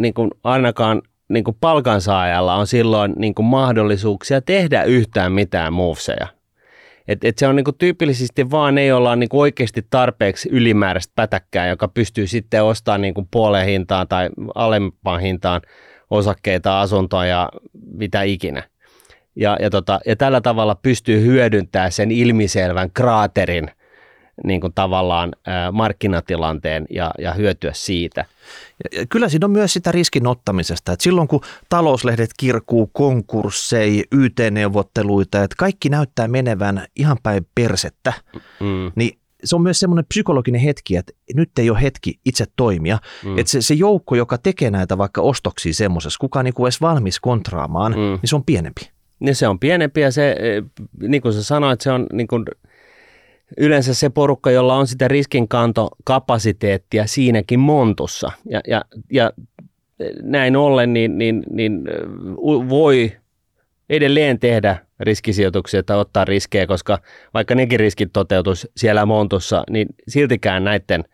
[SPEAKER 1] niin kuin ainakaan niin kuin palkansaajalla on silloin niin kuin mahdollisuuksia tehdä yhtään mitään moveseja. Et, et se on niinku tyypillisesti vaan ne, joilla on niinku oikeasti tarpeeksi ylimääräistä pätäkkää, joka pystyy sitten ostamaan niinku puoleen hintaan tai alempaan hintaan osakkeita, asuntoa ja mitä ikinä. Ja, ja, tota, ja tällä tavalla pystyy hyödyntämään sen ilmiselvän kraaterin niin kuin tavallaan markkinatilanteen ja, ja hyötyä siitä.
[SPEAKER 2] Ja kyllä siinä on myös sitä riskin ottamisesta, että silloin kun talouslehdet kirkuu konkurssei, YT-neuvotteluita, että kaikki näyttää menevän ihan päin persettä, mm. niin se on myös semmoinen psykologinen hetki, että nyt ei ole hetki itse toimia. Mm. Että se, se joukko, joka tekee näitä vaikka ostoksia semmoisessa, kukaan niin edes valmis kontraamaan, mm. niin se on pienempi.
[SPEAKER 1] Niin se on pienempi ja se, e, niin kuin sä sanoit, se on niin kuin yleensä se porukka, jolla on sitä riskinkantokapasiteettia siinäkin montussa. Ja, ja, ja näin ollen niin, niin, niin voi edelleen tehdä riskisijoituksia tai ottaa riskejä, koska vaikka nekin riskit toteutus siellä montussa, niin siltikään näiden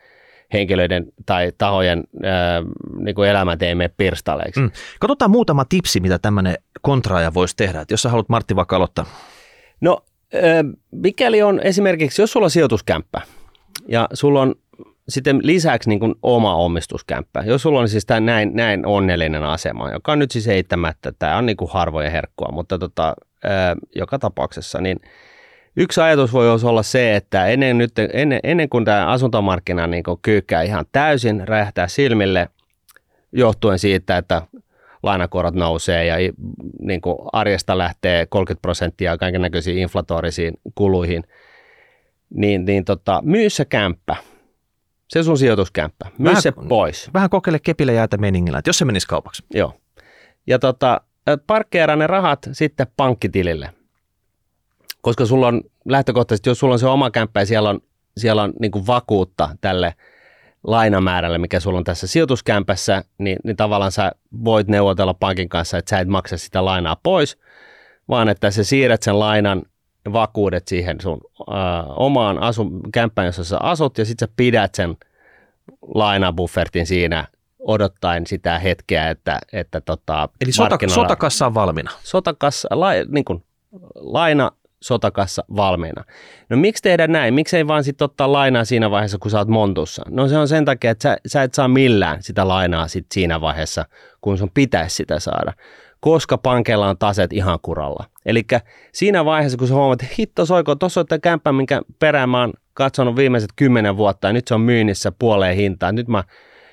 [SPEAKER 1] henkilöiden tai tahojen ää, niin kuin elämät ei mene pirstaleiksi. Mm.
[SPEAKER 2] Katsotaan muutama tipsi, mitä tämmöinen kontraaja voisi tehdä. Et jos sä haluat Martti vaikka aloittaa.
[SPEAKER 1] No mikäli on esimerkiksi, jos sulla on sijoituskämppä ja sulla on sitten lisäksi niin oma omistuskämppä, jos sulla on siis tämä näin, näin onnellinen asema, joka on nyt siis eittämättä, tämä on niin kuin harvoja herkkua, mutta tota, joka tapauksessa, niin yksi ajatus voi olla se, että ennen, nyt, ennen, ennen kuin tämä asuntomarkkina niin kyykkää ihan täysin, räjähtää silmille, johtuen siitä, että lainakorot nousee ja niin kuin arjesta lähtee 30 prosenttia kaiken näköisiin inflatorisiin kuluihin, niin, niin tota, myy se kämppä. Se sun sijoituskämppä. Myy vähän, se pois.
[SPEAKER 2] Vähän kokeile kepillä jäätä meningillä, että jos se menisi kaupaksi.
[SPEAKER 1] Joo. Ja tota, parkkeera ne rahat sitten pankkitilille. Koska sulla on lähtökohtaisesti, jos sulla on se oma kämppä ja siellä on, siellä on niin vakuutta tälle – lainamäärälle, mikä sulla on tässä sijoituskämpässä, niin, niin tavallaan sä voit neuvotella pankin kanssa, että sä et maksa sitä lainaa pois, vaan että sä siirrät sen lainan vakuudet siihen sun ö, omaan asun, kämppään, jossa sä asut, ja sitten sä pidät sen lainabuffertin siinä odottaen sitä hetkeä, että, että tota,
[SPEAKER 2] Eli sota, sotakassa on valmiina.
[SPEAKER 1] Sotakassa, la, niin kuin, laina sotakassa valmiina. No miksi tehdä näin? Miksi ei vaan sitten ottaa lainaa siinä vaiheessa, kun sä oot montussa? No se on sen takia, että sä, sä et saa millään sitä lainaa sit siinä vaiheessa, kun sun pitäisi sitä saada, koska pankeilla on taset ihan kuralla. Eli siinä vaiheessa, kun sä huomaat, että hitto soiko, tuossa on kämppä, minkä perään mä oon katsonut viimeiset kymmenen vuotta ja nyt se on myynnissä puoleen hintaan. Nyt mä,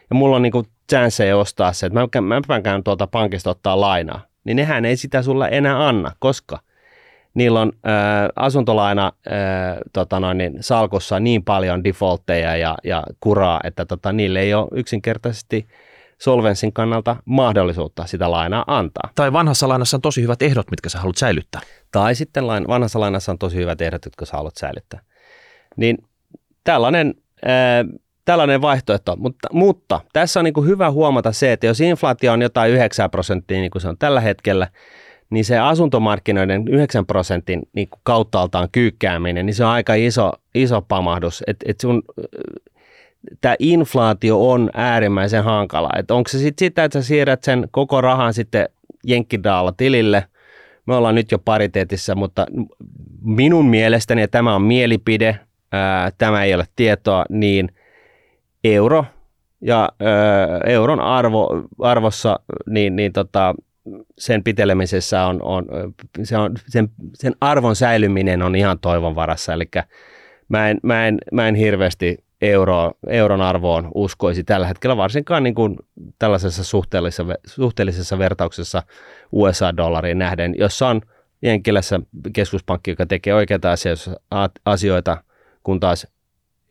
[SPEAKER 1] ja mulla on niinku chanceja ostaa se, että mä, mä käyn tuolta pankista ottaa lainaa. Niin nehän ei sitä sulla enää anna, koska – niillä on äh, asuntolaina äh, tota noin, niin salkussa niin paljon defaultteja ja, ja kuraa, että tota, niille ei ole yksinkertaisesti solvenssin kannalta mahdollisuutta sitä lainaa antaa.
[SPEAKER 2] Tai vanhassa lainassa on tosi hyvät ehdot, mitkä sä haluat säilyttää.
[SPEAKER 1] Tai sitten lain, vanhassa lainassa on tosi hyvät ehdot, jotka sä haluat säilyttää. Niin tällainen, äh, tällainen vaihtoehto, mutta, mutta tässä on niin kuin hyvä huomata se, että jos inflaatio on jotain 9 prosenttia, niin kuin se on tällä hetkellä, niin se asuntomarkkinoiden 9 prosentin niin kauttaaltaan kyykkääminen, niin se on aika iso, iso pamahdus. Et, et sun, tämä inflaatio on äärimmäisen hankala. Et onko se sitten sitä, että sä siirrät sen koko rahan sitten jenkkidaalla tilille, me ollaan nyt jo pariteetissa, mutta minun mielestäni, ja tämä on mielipide, ää, tämä ei ole tietoa, niin euro ja ö, euron arvo, arvossa niin, niin tota, sen pitelemisessä on, on, se on sen, sen arvon säilyminen on ihan toivon varassa, eli mä en, mä en, mä en hirveästi euro, euron arvoon uskoisi tällä hetkellä, varsinkaan niin kuin tällaisessa suhteellisessa, suhteellisessa vertauksessa USA-dollariin nähden, jossa on Jenkilässä keskuspankki, joka tekee oikeita asioita, kun taas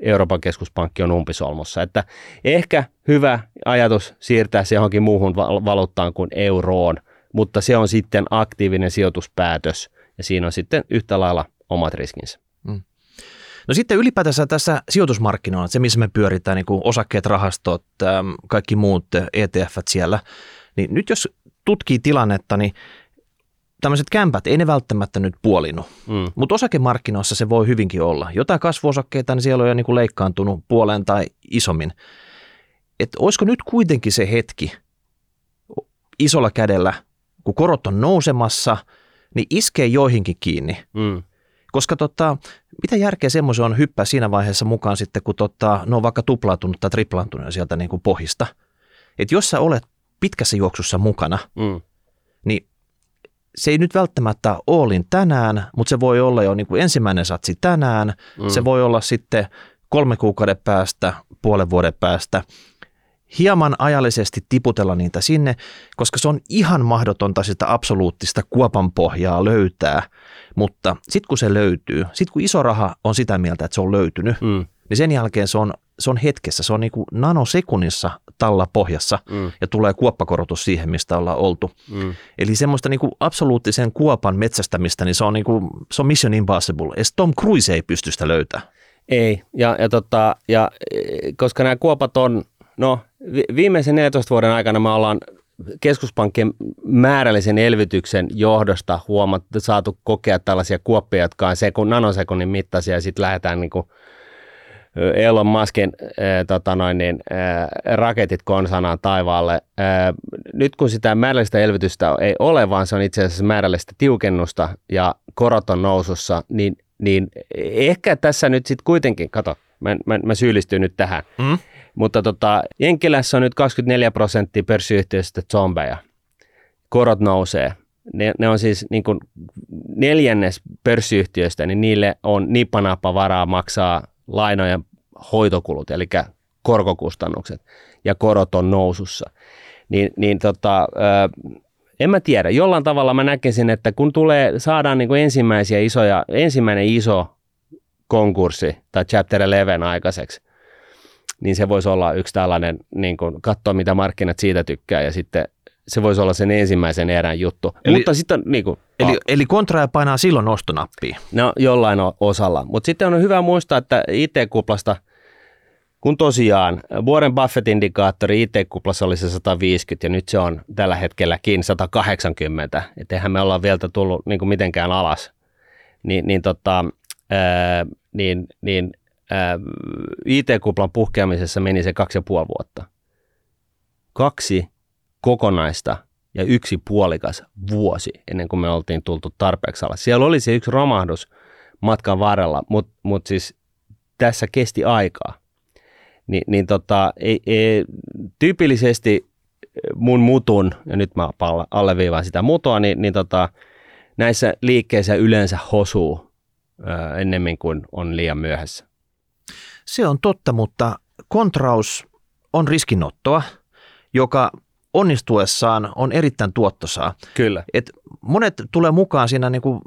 [SPEAKER 1] Euroopan keskuspankki on umpisolmussa. Että ehkä hyvä ajatus siirtää se johonkin muuhun valuuttaan kuin euroon, mutta se on sitten aktiivinen sijoituspäätös ja siinä on sitten yhtä lailla omat riskinsä. Mm.
[SPEAKER 2] No sitten ylipäätänsä tässä sijoitusmarkkinoilla, se missä me pyöritään, niin kuin osakkeet, rahastot, kaikki muut ETF siellä, niin nyt jos tutkii tilannetta, niin tämmöiset kämpät, ei ne välttämättä nyt puolinu, mm. mutta osakemarkkinoissa se voi hyvinkin olla. Jotain kasvuosakkeita, niin siellä on jo niin kuin leikkaantunut puoleen tai isommin. Että olisiko nyt kuitenkin se hetki isolla kädellä, kun korot on nousemassa, niin iskee joihinkin kiinni. Mm. Koska tota, mitä järkeä semmoisen on hyppää siinä vaiheessa mukaan sitten, kun tota, ne on vaikka tuplaantunut tai triplaantunut sieltä niin kuin pohjista. Että jos sä olet pitkässä juoksussa mukana, mm. niin se ei nyt välttämättä olin tänään, mutta se voi olla jo niin kuin ensimmäinen satsi tänään. Mm. Se voi olla sitten kolme kuukauden päästä, puolen vuoden päästä. Hieman ajallisesti tiputella niitä sinne, koska se on ihan mahdotonta sitä absoluuttista kuopan pohjaa löytää. Mutta sitten kun se löytyy, sitten kun iso raha on sitä mieltä, että se on löytynyt, mm. niin sen jälkeen se on, se on hetkessä, se on niin kuin nanosekunnissa talla pohjassa mm. ja tulee kuoppakorotus siihen, mistä ollaan oltu. Mm. Eli semmoista niin kuin absoluuttisen kuopan metsästämistä, niin se on, niin kuin, se on mission impossible. Edes Tom Cruise ei pysty sitä löytämään.
[SPEAKER 1] Ei, ja, ja, tota, ja koska nämä kuopat on, no viimeisen 14 vuoden aikana me ollaan keskuspankkien määrällisen elvytyksen johdosta huomattu, saatu kokea tällaisia kuoppia, jotka on sekun, nanosekunnin mittaisia ja sitten lähdetään niin kuin Elon Muskin äh, tota noin, niin, äh, raketit konsanaan taivaalle. Äh, nyt kun sitä määrällistä elvytystä ei ole, vaan se on itse asiassa määrällistä tiukennusta ja korot on nousussa, niin, niin ehkä tässä nyt sitten kuitenkin, kato, mä, mä, mä syyllistyn nyt tähän, mm. mutta tota, Jenkkilässä on nyt 24 prosenttia pörssiyhtiöistä zombeja. Korot nousee. Ne, ne on siis niin kuin neljännes pörssiyhtiöistä, niin niille on nipanappa varaa maksaa lainojen hoitokulut, eli korkokustannukset, ja korot on nousussa. Niin, niin tota, en mä tiedä, jollain tavalla mä näkisin, että kun tulee, saadaan niin kuin ensimmäisiä isoja, ensimmäinen iso konkurssi tai chapter 11 aikaiseksi, niin se voisi olla yksi tällainen, niin kuin katsoa mitä markkinat siitä tykkää ja sitten se voisi olla sen ensimmäisen erän juttu.
[SPEAKER 2] Eli, Mutta sitten niin kuin, eli, eli kontra painaa silloin ostonappia.
[SPEAKER 1] No jollain osalla. Mutta sitten on hyvä muistaa, että IT-kuplasta, kun tosiaan Warren Buffett-indikaattori IT-kuplassa oli se 150 ja nyt se on tällä hetkelläkin 180, että eihän me olla vielä tullut niin kuin mitenkään alas, niin, niin, tota, ää, niin, niin ää, IT-kuplan puhkeamisessa meni se kaksi ja puoli vuotta. Kaksi kokonaista ja yksi puolikas vuosi ennen kuin me oltiin tultu tarpeeksi alas. Siellä oli se yksi romahdus matkan varrella, mutta mut siis tässä kesti aikaa. Ni, niin tota, ei, ei, tyypillisesti mun mutun, ja nyt mä alleviivaan sitä mutoa, niin, niin tota, näissä liikkeissä yleensä hosuu ää, ennemmin kuin on liian myöhässä.
[SPEAKER 2] Se on totta, mutta kontraus on riskinottoa, joka onnistuessaan on erittäin tuottosaa.
[SPEAKER 1] Kyllä.
[SPEAKER 2] Et monet tulee mukaan siinä niin kuin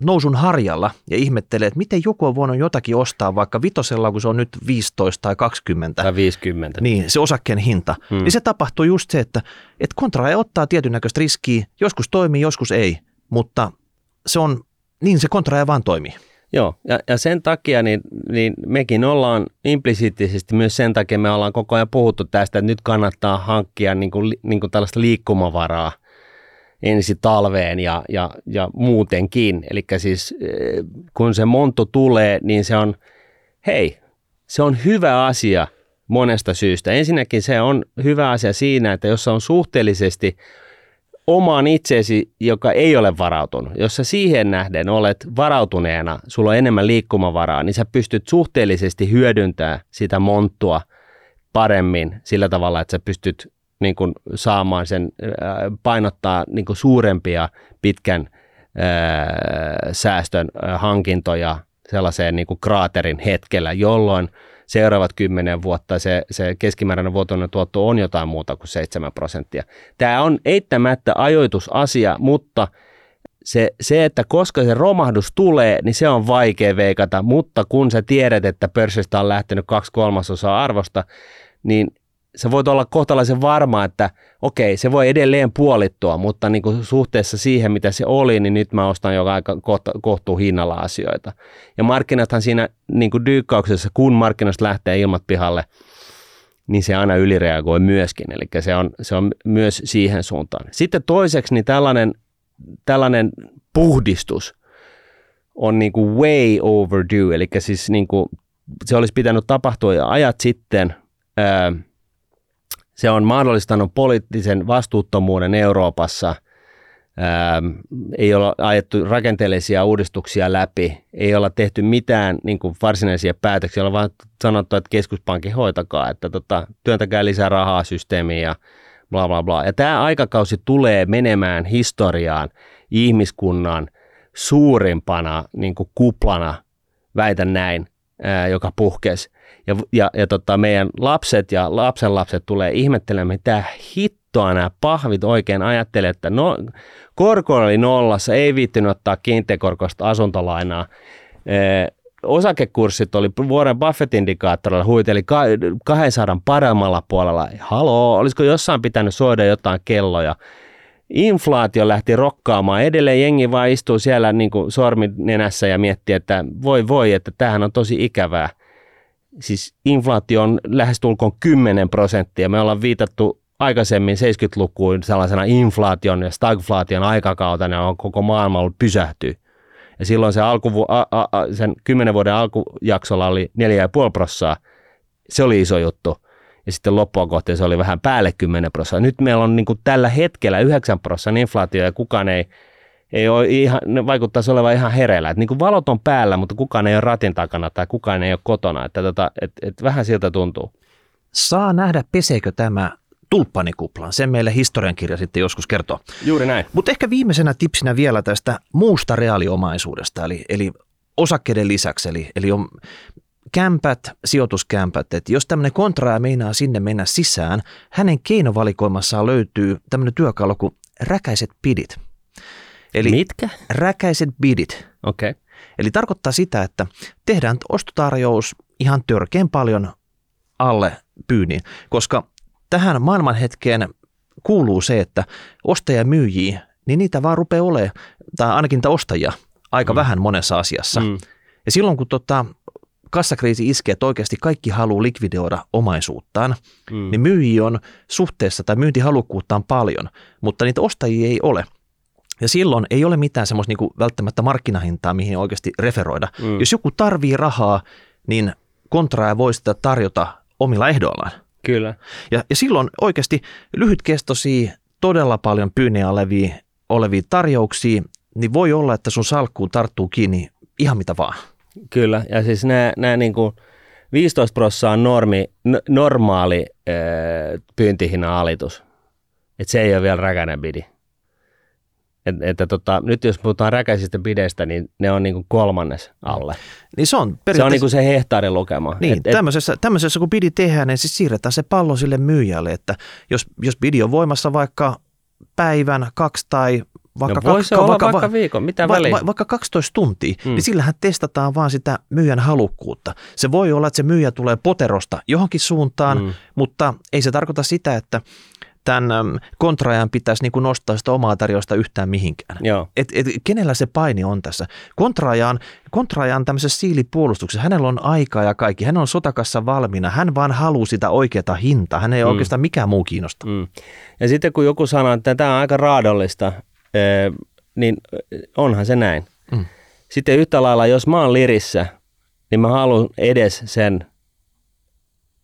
[SPEAKER 2] nousun harjalla ja ihmettelee, että miten joku on voinut jotakin ostaa vaikka vitosella, kun se on nyt 15 tai 20.
[SPEAKER 1] Tai 50.
[SPEAKER 2] Niin, se osakkeen hinta. Hmm. Niin se tapahtuu just se, että, että kontra ottaa tietyn näköistä riskiä, joskus toimii, joskus ei, mutta se on, niin se kontra vaan toimii.
[SPEAKER 1] Joo, ja, ja sen takia niin, niin mekin ollaan implisiittisesti myös sen takia me ollaan koko ajan puhuttu tästä, että nyt kannattaa hankkia niin kuin, niin kuin tällaista liikkumavaraa ensi talveen ja, ja, ja muutenkin. Eli siis eh, kun se monto tulee, niin se on, hei, se on hyvä asia monesta syystä. Ensinnäkin se on hyvä asia siinä, että jos on suhteellisesti omaan itseesi, joka ei ole varautunut. Jos sä siihen nähden olet varautuneena, sulla on enemmän liikkumavaraa, niin sä pystyt suhteellisesti hyödyntämään sitä monttua paremmin sillä tavalla, että sä pystyt niin kuin saamaan sen, ää, painottaa niin kuin suurempia pitkän ää, säästön ää, hankintoja sellaiseen niin kuin kraaterin hetkellä, jolloin seuraavat kymmenen vuotta se, se keskimääräinen vuotuinen tuotto on jotain muuta kuin 7 prosenttia. Tämä on eittämättä ajoitusasia, mutta se, se, että koska se romahdus tulee, niin se on vaikea veikata, mutta kun sä tiedät, että pörssistä on lähtenyt kaksi kolmasosaa arvosta, niin sä voit olla kohtalaisen varma, että okei, se voi edelleen puolittua, mutta niin kuin suhteessa siihen, mitä se oli, niin nyt mä ostan jo aika kohtuu hinnalla asioita. Ja markkinathan siinä niin kuin dyykkauksessa, kun markkinasta lähtee ilmat pihalle, niin se aina ylireagoi myöskin. Eli se on, se on myös siihen suuntaan. Sitten toiseksi niin tällainen, tällainen puhdistus on niin kuin way overdue, eli siis niin kuin se olisi pitänyt tapahtua jo ajat sitten. Ää, se on mahdollistanut poliittisen vastuuttomuuden Euroopassa. Ää, ei ole ajettu rakenteellisia uudistuksia läpi, ei olla tehty mitään niin kuin varsinaisia päätöksiä, on vaan sanottu, että keskuspankki hoitakaa, että tota, työntäkää lisää rahaa systeemiin ja bla bla bla. Ja tämä aikakausi tulee menemään historiaan ihmiskunnan suurimpana niin kuin kuplana, väitän näin, ää, joka puhkesi ja, ja, ja tota, meidän lapset ja lapsenlapset tulee ihmettelemään, mitä hittoa nämä pahvit oikein ajattelee, että no, korko oli nollassa, ei viittinyt ottaa kiinteäkorkoista asuntolainaa. Ee, osakekurssit oli vuoden Buffett-indikaattorilla huiteli 200 paremmalla puolella. Haloo, olisiko jossain pitänyt soida jotain kelloja? Inflaatio lähti rokkaamaan. Edelleen jengi vaan istuu siellä niin kuin sormi nenässä ja miettii, että voi voi, että tämähän on tosi ikävää siis inflaatio on lähestulkoon 10 prosenttia. Me ollaan viitattu aikaisemmin 70-lukuun sellaisena inflaation ja stagflaation aikakautena, on koko maailma ollut pysähtyy. Ja silloin se alku, a, a, a, sen 10 vuoden alkujaksolla oli 4,5 prosenttia. Se oli iso juttu. Ja sitten loppua kohti se oli vähän päälle 10 prosenttia. Nyt meillä on niin tällä hetkellä 9 prosenttia inflaatio ja kukaan ei ei ole ihan, ne vaikuttaisi olevan ihan hereillä. Että niin kuin valot on päällä, mutta kukaan ei ole ratin takana tai kukaan ei ole kotona. Että tota, et, et vähän siltä tuntuu.
[SPEAKER 2] Saa nähdä, peseekö tämä tulppanikuplan. Sen meille historiankirja sitten joskus kertoo.
[SPEAKER 1] Juuri näin.
[SPEAKER 2] Mutta ehkä viimeisenä tipsinä vielä tästä muusta reaaliomaisuudesta, eli, eli osakkeiden lisäksi. Eli, eli on kämpät, sijoituskämpät, että jos tämmöinen kontraaja meinaa sinne mennä sisään, hänen keinovalikoimassaan löytyy tämmöinen työkalu kuin räkäiset pidit.
[SPEAKER 1] Eli Mitkä?
[SPEAKER 2] Räkäiset bidit.
[SPEAKER 1] Okei. Okay.
[SPEAKER 2] Eli tarkoittaa sitä, että tehdään ostotarjous ihan törkeän paljon alle pyynnin, koska tähän maailmanhetkeen kuuluu se, että ostaja myyjiä, niin niitä vaan rupeaa olemaan, tai ainakin niitä ostajia, aika mm. vähän monessa asiassa. Mm. Ja silloin kun tota, kassakriisi iskee, että oikeasti kaikki haluaa likvideoida omaisuuttaan, mm. niin myyjiä on suhteessa tai myyntihalukkuutta on paljon, mutta niitä ostajia ei ole. Ja silloin ei ole mitään semmoista niin välttämättä markkinahintaa, mihin oikeasti referoida. Mm. Jos joku tarvii rahaa, niin kontraaja voi sitä tarjota omilla ehdoillaan.
[SPEAKER 1] Kyllä.
[SPEAKER 2] Ja, ja silloin oikeasti lyhytkestoisia, todella paljon pyynniä olevia, olevia tarjouksia, niin voi olla, että sun salkkuun tarttuu kiinni ihan mitä vaan.
[SPEAKER 1] Kyllä, ja siis nämä, nämä niin kuin 15 prosenttia on normi, normaali äh, pyyntihinnan alitus. Että se ei ole vielä räkäinen bidi. Et, että tota, nyt jos puhutaan räkäisistä pideistä, niin ne on niinku kolmannes alle.
[SPEAKER 2] Niin se on,
[SPEAKER 1] se on niinku se hehtaarin lukema.
[SPEAKER 2] Niin, et, tämmöisessä, tämmöisessä kun bidi tehdään, niin siis siirretään se pallo sille myyjälle, että jos, jos bidi on voimassa vaikka päivän, kaksi tai vaikka,
[SPEAKER 1] no kaksi, olla vaikka, vaikka viikon, mitä
[SPEAKER 2] va,
[SPEAKER 1] väliä?
[SPEAKER 2] Va, vaikka 12 tuntia, mm. niin sillähän testataan vaan sitä myyjän halukkuutta. Se voi olla, että se myyjä tulee poterosta johonkin suuntaan, mm. mutta ei se tarkoita sitä, että tämän kontraajan pitäisi niin kuin nostaa sitä omaa tarjousta yhtään mihinkään.
[SPEAKER 1] Joo.
[SPEAKER 2] Et, et, kenellä se paini on tässä? Kontraajan, kontraajan tämmöisessä siilipuolustuksessa, hänellä on aikaa ja kaikki, hän on sotakassa valmiina, hän vaan haluaa sitä oikeaa hintaa, hän ei mm. oikeastaan mikään muu kiinnosta. Mm.
[SPEAKER 1] Ja sitten kun joku sanoo, että tämä on aika raadollista, niin onhan se näin. Mm. Sitten yhtä lailla, jos mä oon lirissä, niin mä haluan edes sen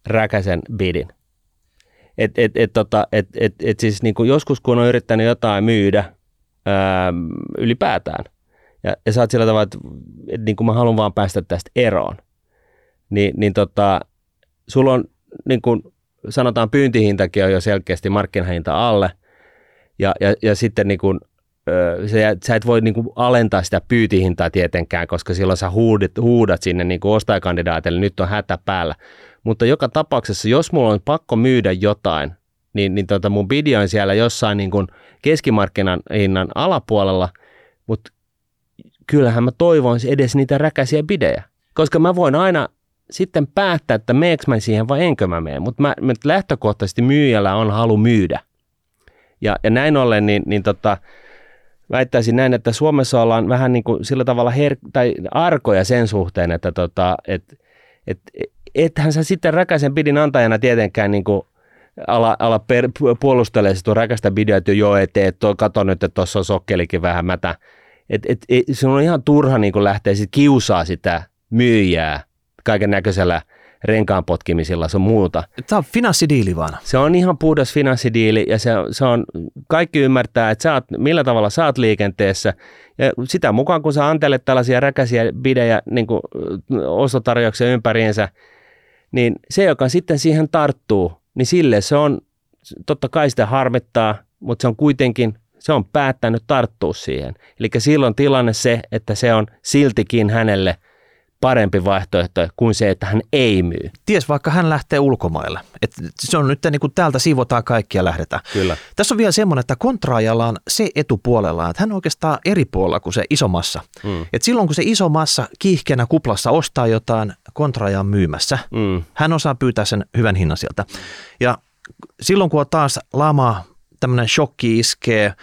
[SPEAKER 1] räkäisen bidin. Et, et, et, tota, et, et, et siis niin kuin joskus, kun on yrittänyt jotain myydä ää, ylipäätään, ja, ja sä oot sillä tavalla, että, että niin kuin mä haluan vaan päästä tästä eroon, niin, niin tota, sulla on niin kuin sanotaan pyyntihintakin on jo selkeästi markkinahinta alle, ja, ja, ja sitten niin kuin, se, sä et voi niin kuin alentaa sitä pyytihintaa tietenkään, koska silloin sä huudat, huudat sinne niin kuin ostajakandidaatille, nyt on hätä päällä. Mutta joka tapauksessa, jos mulla on pakko myydä jotain, niin, niin tota mun bidi on siellä jossain niin kuin keskimarkkinan hinnan alapuolella, mutta kyllähän mä toivon edes niitä räkäisiä bidejä. Koska mä voin aina sitten päättää, että meekö mä siihen vai enkö mä mene. Mutta mä, mä lähtökohtaisesti myyjällä on halu myydä. Ja, ja näin ollen, niin, niin tota, väittäisin näin, että Suomessa ollaan vähän niin kuin sillä tavalla her- tai arkoja sen suhteen, että tota, et, et, ethän sä sitten räkäisen pidin antajana tietenkään niin kuin ala, ala per, puolustelee sitä räkästä bidia, että joo, et, et, kato nyt, että tuossa on sokkelikin vähän mätä. Et, et, et, se on ihan turha niin kuin lähteä sit kiusaa sitä myyjää kaiken näköisellä renkaan potkimisilla sun muuta.
[SPEAKER 2] Tämä on finanssidiili vaan.
[SPEAKER 1] Se on ihan puhdas finanssidiili ja se, se on, kaikki ymmärtää, että sä oot, millä tavalla sä oot liikenteessä ja sitä mukaan kun sä antelet tällaisia räkäisiä bidejä niin kuin ostotarjouksia ympäriinsä, niin se, joka sitten siihen tarttuu, niin sille se on, totta kai sitä harmittaa, mutta se on kuitenkin, se on päättänyt tarttua siihen. Eli silloin tilanne se, että se on siltikin hänelle – parempi vaihtoehto kuin se, että hän ei myy.
[SPEAKER 2] Ties vaikka hän lähtee ulkomaille. Et se on nyt niin kuin täältä siivotaan kaikki ja lähdetään.
[SPEAKER 1] Kyllä.
[SPEAKER 2] Tässä on vielä semmoinen, että kontraajalla on se etupuolella, että hän on oikeastaan eri puolella kuin se iso massa. Mm. Et silloin kun se iso massa kiihkeänä kuplassa ostaa jotain, kontraaja on myymässä. Mm. Hän osaa pyytää sen hyvän hinnan sieltä. Ja silloin kun on taas lama, tämmöinen shokki iskee,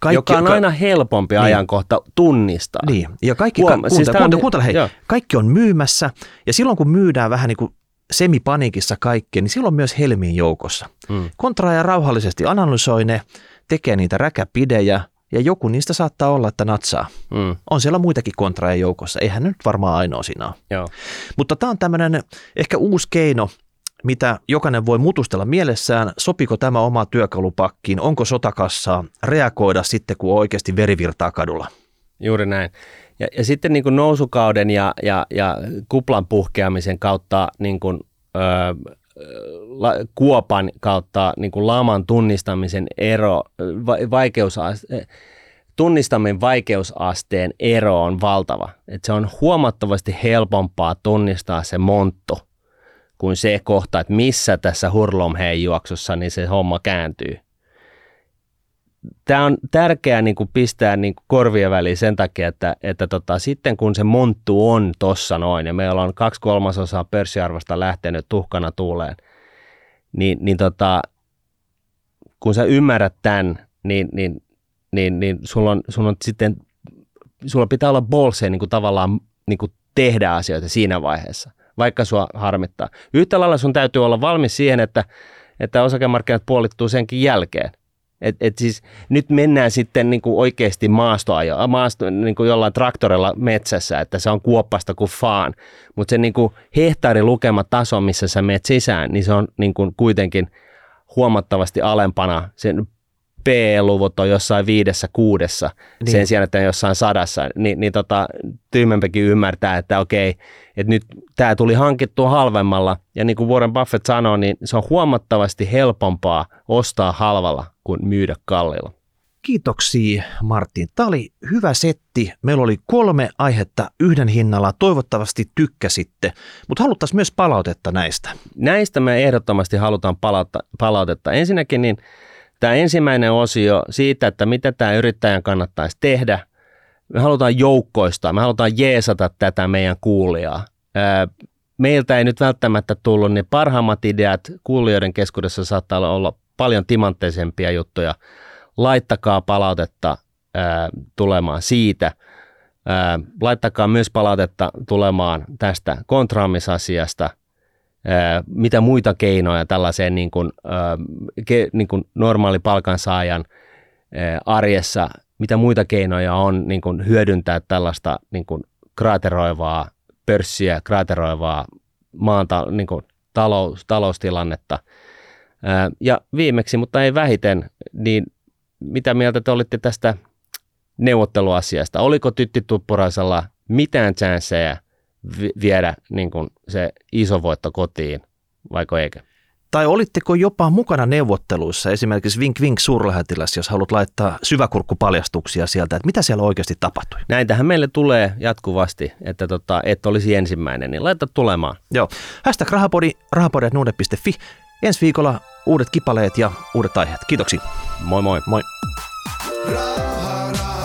[SPEAKER 1] kaikki, joka on aina helpompi niin. ajankohta tunnistaa.
[SPEAKER 2] Niin, ja kaikki, Huom, kuuntele, siis kuuntele, kuuntele, hei, kaikki on myymässä, ja silloin kun myydään vähän niin kuin semipaniikissa kaikkea, niin silloin myös helmiin joukossa. Hmm. Kontraaja rauhallisesti analysoi ne, tekee niitä räkäpidejä, ja joku niistä saattaa olla, että natsaa. Hmm. On siellä muitakin kontraajia joukossa, eihän nyt varmaan ainoa siinä ole.
[SPEAKER 1] Joo.
[SPEAKER 2] Mutta tämä on tämmöinen ehkä uusi keino mitä jokainen voi mutustella mielessään, sopiko tämä oma työkalupakkiin, onko sotakassaa reagoida sitten, kun oikeasti verivirtaa kadulla.
[SPEAKER 1] Juuri näin. Ja, ja sitten niin kuin nousukauden ja, ja, ja kuplan puhkeamisen kautta niin kuin, ö, la, kuopan kautta niin kuin laman tunnistamisen ero, va, vaikeusaste, tunnistaminen vaikeusasteen ero on valtava. Et se on huomattavasti helpompaa tunnistaa se monttu kuin se kohta, että missä tässä hurlomheen juoksussa niin se homma kääntyy. Tämä on tärkeää niin kuin pistää niin kuin korvien väliin sen takia, että, että tota, sitten kun se monttu on tossa noin ja meillä on kaksi kolmasosaa pörssiarvosta lähtenyt tuhkana tuuleen, niin, niin tota, kun sä ymmärrät tämän, niin, niin, niin, niin sulla, on, sulla on sitten sulla pitää olla bolse niin kuin tavallaan niin kuin tehdä asioita siinä vaiheessa vaikka sua harmittaa. Yhtä lailla sun täytyy olla valmis siihen, että, että osakemarkkinat puolittuu senkin jälkeen. Et, et siis nyt mennään sitten niin kuin oikeasti maastoajo, maasto, niin kuin jollain traktorilla metsässä, että se on kuoppasta kuin faan. Mutta se niin kuin hehtaarilukema taso, missä sä menet sisään, niin se on niin kuin kuitenkin huomattavasti alempana sen PE-luvut on jossain viidessä, kuudessa niin. sen sijaan, että jossain sadassa, niin, niin tota, tyhmempäkin ymmärtää, että okei, että nyt tämä tuli hankittua halvemmalla, ja niin kuin Warren Buffett sanoi, niin se on huomattavasti helpompaa ostaa halvalla kuin myydä kalliilla.
[SPEAKER 2] Kiitoksia Martin. Tämä oli hyvä setti. Meillä oli kolme aihetta yhden hinnalla. Toivottavasti tykkäsitte, mutta haluttaisiin myös palautetta näistä.
[SPEAKER 1] Näistä me ehdottomasti halutaan palautetta. Ensinnäkin niin Tämä ensimmäinen osio siitä, että mitä tämä yrittäjän kannattaisi tehdä, me halutaan joukkoistaa, me halutaan jeesata tätä meidän kuulijaa. Meiltä ei nyt välttämättä tullut niin parhaimmat ideat, kuulijoiden keskuudessa saattaa olla paljon timantteisempia juttuja. Laittakaa palautetta tulemaan siitä. Laittakaa myös palautetta tulemaan tästä kontraamisasiasta – mitä muita keinoja tällaiseen niin kuin, niin kuin normaali palkansaajan arjessa, mitä muita keinoja on niin kuin hyödyntää tällaista niin kuin kraateroivaa pörssiä, kraateroivaa maan niin kuin talous, taloustilannetta. Ja viimeksi, mutta ei vähiten, niin mitä mieltä te olitte tästä neuvotteluasiasta? Oliko Tytti Tuppuraisella mitään chanceja viedä niin kuin se iso voitto kotiin, vaiko eikö?
[SPEAKER 2] Tai olitteko jopa mukana neuvotteluissa, esimerkiksi Vink Vink suurlähettiläs, jos haluat laittaa syväkurkkupaljastuksia sieltä, että mitä siellä oikeasti tapahtui?
[SPEAKER 1] Näitähän meille tulee jatkuvasti, että tota, et olisi ensimmäinen, niin laita tulemaan.
[SPEAKER 2] Joo. Hashtag rahapodi, rahapodi.nuude.fi. Ensi viikolla uudet kipaleet ja uudet aiheet. Kiitoksia.
[SPEAKER 1] Moi moi.
[SPEAKER 2] Moi.
[SPEAKER 5] Raha.